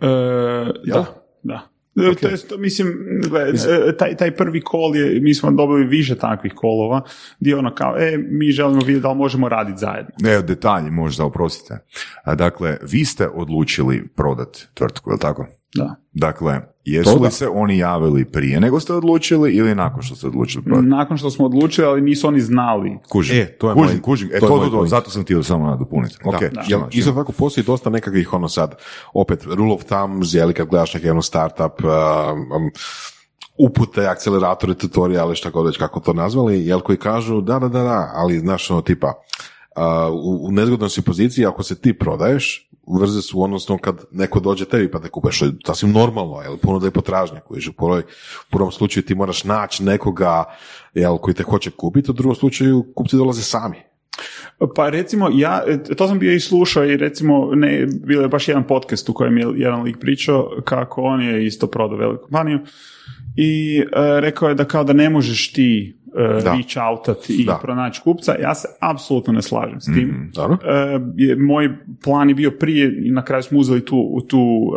E, da, da. E, To jest, mislim, gle, e, taj, taj prvi kol je, mi smo dobili više takvih kolova, gdje ono kao, e, mi želimo vidjeti da li možemo raditi zajedno. Ne, detalji možda, oprostite. A, Dakle, vi ste odlučili prodat tvrtku, je li tako? Da. Dakle, jesu da. li se oni javili prije nego ste odlučili ili nakon što ste odlučili prodati? Nakon što smo odlučili, ali nisu oni znali. Kužim, E, to je kužim, moj- kužim. E, to to, je to, zato sam htio samo nadopuniti. Da. štima, Jel, isto tako postoji dosta nekakvih ono sad, opet rule of thumbs, je li kad gledaš neki ono startup, um, um, upute, akceleratore, tutoriale, šta god već kako to nazvali, jel koji kažu da, da, da, da, ali znaš ono tipa, uh, u, u nezgodnoj si poziciji ako se ti prodaješ, vrze su odnosno kad neko dođe tebi pa te kupeš, što je sasvim normalno, jel, puno da je potražnja, koji u prvom slučaju ti moraš naći nekoga, jel, koji te hoće kupiti, u drugom slučaju kupci dolaze sami. Pa recimo, ja, to sam bio i slušao i recimo, ne, bilo je baš jedan podcast u kojem je jedan lik pričao kako on je isto prodao veliku kompaniju i e, rekao je da kao da ne možeš ti. Reach outat i Da. pronaći kupca, ja se apsolutno ne slažem s tim. Dobro? E, je- moj plan je bio prije i na kraju smo uzeli tu, tu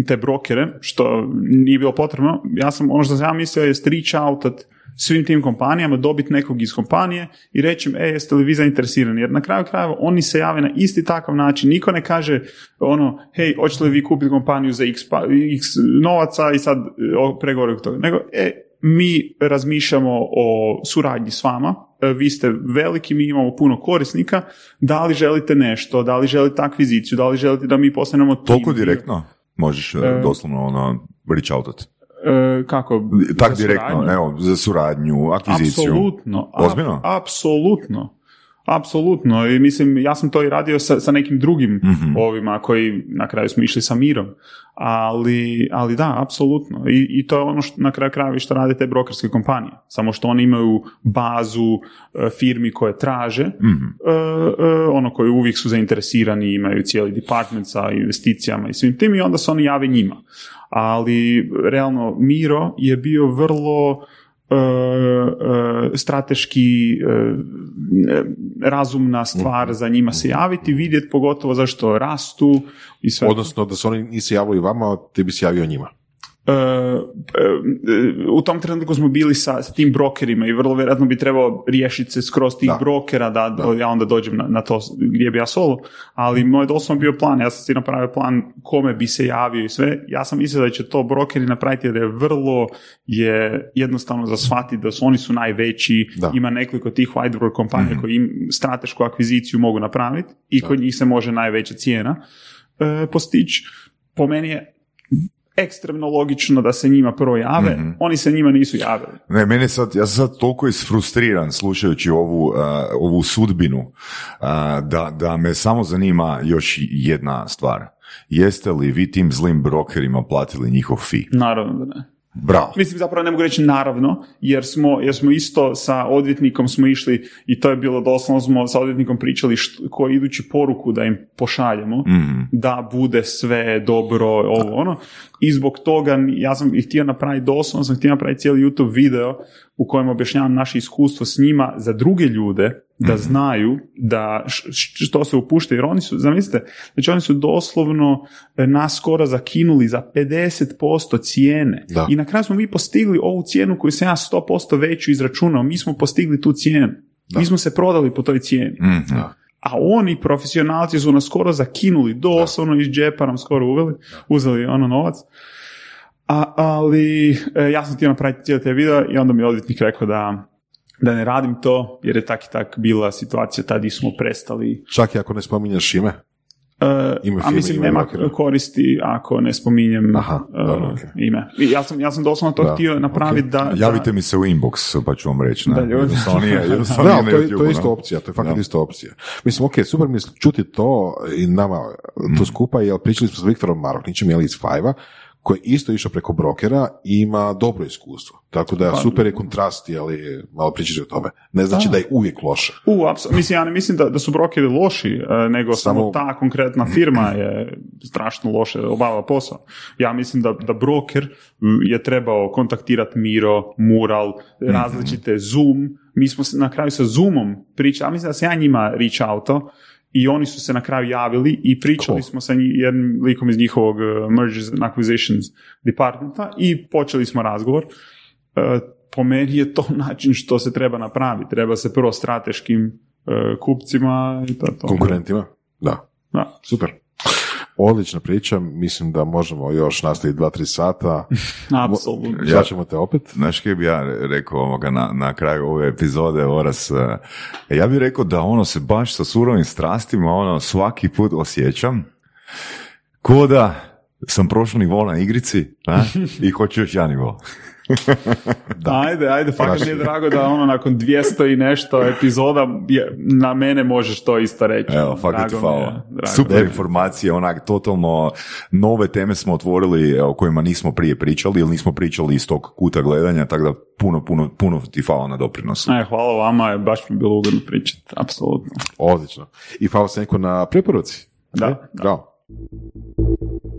e, te brokere, što nije bilo potrebno. Ja sam, ono što sam ja mislio je reach outat svim tim kompanijama, dobiti nekog iz kompanije i reći im, e, jeste li vi zainteresirani? Jer na kraju krajeva oni se jave na isti takav način. Niko ne kaže, ono, hej, hoćete li vi kupiti kompaniju za x, pa, x novaca i sad e, pregovore toga. Nego, e, mi razmišljamo o suradnji s vama, e, vi ste veliki, mi imamo puno korisnika, da li želite nešto, da li želite akviziciju, da li želite da mi postanemo tim? Toliko direktno možeš e, E, doslovno ono, reach outat. E, kako? Tak direktno, evo, za suradnju, akviziciju. Apsolutno. Ozbiljno? Apsolutno. Apsolutno. I mislim, ja sam to i radio sa, sa nekim drugim Mhm. ovima koji na kraju smo išli sa mirom. Ali, ali da, apsolutno. I, I to je ono što na kraju krajeva što rade te brokerske kompanije. Samo što oni imaju bazu e, firmi koje traže, Mhm. e, e, ono koji uvijek su zainteresirani, imaju cijeli department sa investicijama i svim tim i onda se oni jave njima. Ali realno Miro je bio vrlo strateški e, e, razumna stvar za njima se javiti, vidjeti pogotovo zašto rastu i sve. Odnosno da se oni nisi javili vama, ti bi se javio njima. E, e, u tom trenutku smo bili sa, sa tim brokerima i vrlo vjerojatno bi trebao riješiti se skroz tih Da. brokera da, ja onda dođem na, na to gdje bi ja solo, ali moj doslovno bio plan, ja sam si napravio plan kome bi se javio i sve, ja sam mislio da će to brokeri napraviti jer je vrlo je jednostavno za shvatiti da su oni su najveći, Da. ima nekoliko tih whiteboard kompanija koji im stratešku akviziciju mogu napraviti i kod njih se može najveća cijena e, postići. Po meni je ekstremno logično da se njima prvo jave, oni se njima nisu javili. Ne, mene sad, ja sam sad toliko isfrustriran slušajući ovu, uh, ovu sudbinu uh, da, da me samo zanima još jedna stvar. Jeste li vi tim zlim brokerima platili njihov fee? Naravno da ne. Bravo. Mislim, zapravo ne mogu reći naravno, jer smo, jer smo isto sa odvjetnikom smo išli i to je bilo doslovno smo sa odvjetnikom pričali što, koju idući poruku da im pošaljemo, da bude sve dobro, ovo ono. I zbog toga ja sam ih htio napraviti doslovno, sam htio napraviti cijeli YouTube video u kojem objašnjavam naše iskustvo s njima za druge ljude, da znaju da što se upušta, jer oni su, zamislite, znači oni su doslovno e, nas skoro zakinuli za 50% cijene Da. i na kraju smo mi postigli ovu cijenu koju sam ja 100% veću izračunao, mi smo postigli tu cijenu. Mi smo se prodali po toj cijeni. Mhm. A oni, profesionalci, su nas skoro zakinuli, doslovno iz džepa nam skoro uveli, uzeli ono novac. A, ali e, ja sam htio napraviti cijeli taj video i onda mi je odvjetnik rekao da, da ne radim to, jer je tak i tak bila situacija tad i smo prestali. Čak i ako ne spominješ ime. E, Ime a mislim, ime nema brokera. koristi ako ne spominjem Aha, e, dobro, okej. ime. I Ja sam, ja sam doslovno to Da, htio napraviti da... Javite mi se u inbox, pa ću vam reći. Ne? Da. Jednostavno nije, jednostavno Da, nije to je, to je isto opcija, to je fakat Da. isto opcija. Mislim, ok, super mi je čuti to i nama to skupa, jer pričali smo s Viktorom Maroknićem, jel iz Five-a, koji je isto išao preko brokera i ima dobro iskustvo. Tako da super je kontrast, ali malo pričati o tome. Ne znači da, je uvijek loše. U, apso- mislim, ja ne mislim da, da su brokeri loši, e, nego samo, Samo- ta konkretna firma je strašno loše obavila posao. Ja mislim da, da broker je trebao kontaktirati Miro, Mural, različite Zoom. Mi smo na kraju sa Zoomom pričali, ja mislim da se ja njima reach outo i oni su se na kraju javili i pričali Cool. smo sa nji- jednim likom iz njihovog uh, mergers and acquisitions departmenta i počeli smo razgovor. E, po meni je to način što se treba napraviti. Treba se prvo strateškim e, kupcima i to to. Konkurentima? Da. Da. Super. Odlična priča, mislim da možemo još nastaviti dva, tri sata. Apsolutno. Ja ćemo te opet. Znaš kaj bi ja re- rekao ovoga na, na kraju ove epizode, Oras, e, ja bih rekao da ono se baš sa surovim strastima ono svaki put osjećam ko da sam prošao nivo na igrici a, i hoću još jedan nivo. Ajde, ajde, fakat mi je drago da ono nakon 200 i nešto epizoda je, na mene možeš to isto reći. Evo, fakat ti hvala. Super informacije, onak, totalno nove teme smo otvorili e, o kojima nismo prije pričali ili nismo pričali iz tog kuta gledanja, tako da puno, puno, puno ti hvala na doprinosu. E, hvala vama, baš mi je bilo ugodno pričati, apsolutno. Odlično. I hvala Senko na preporuci. Da, Bravo.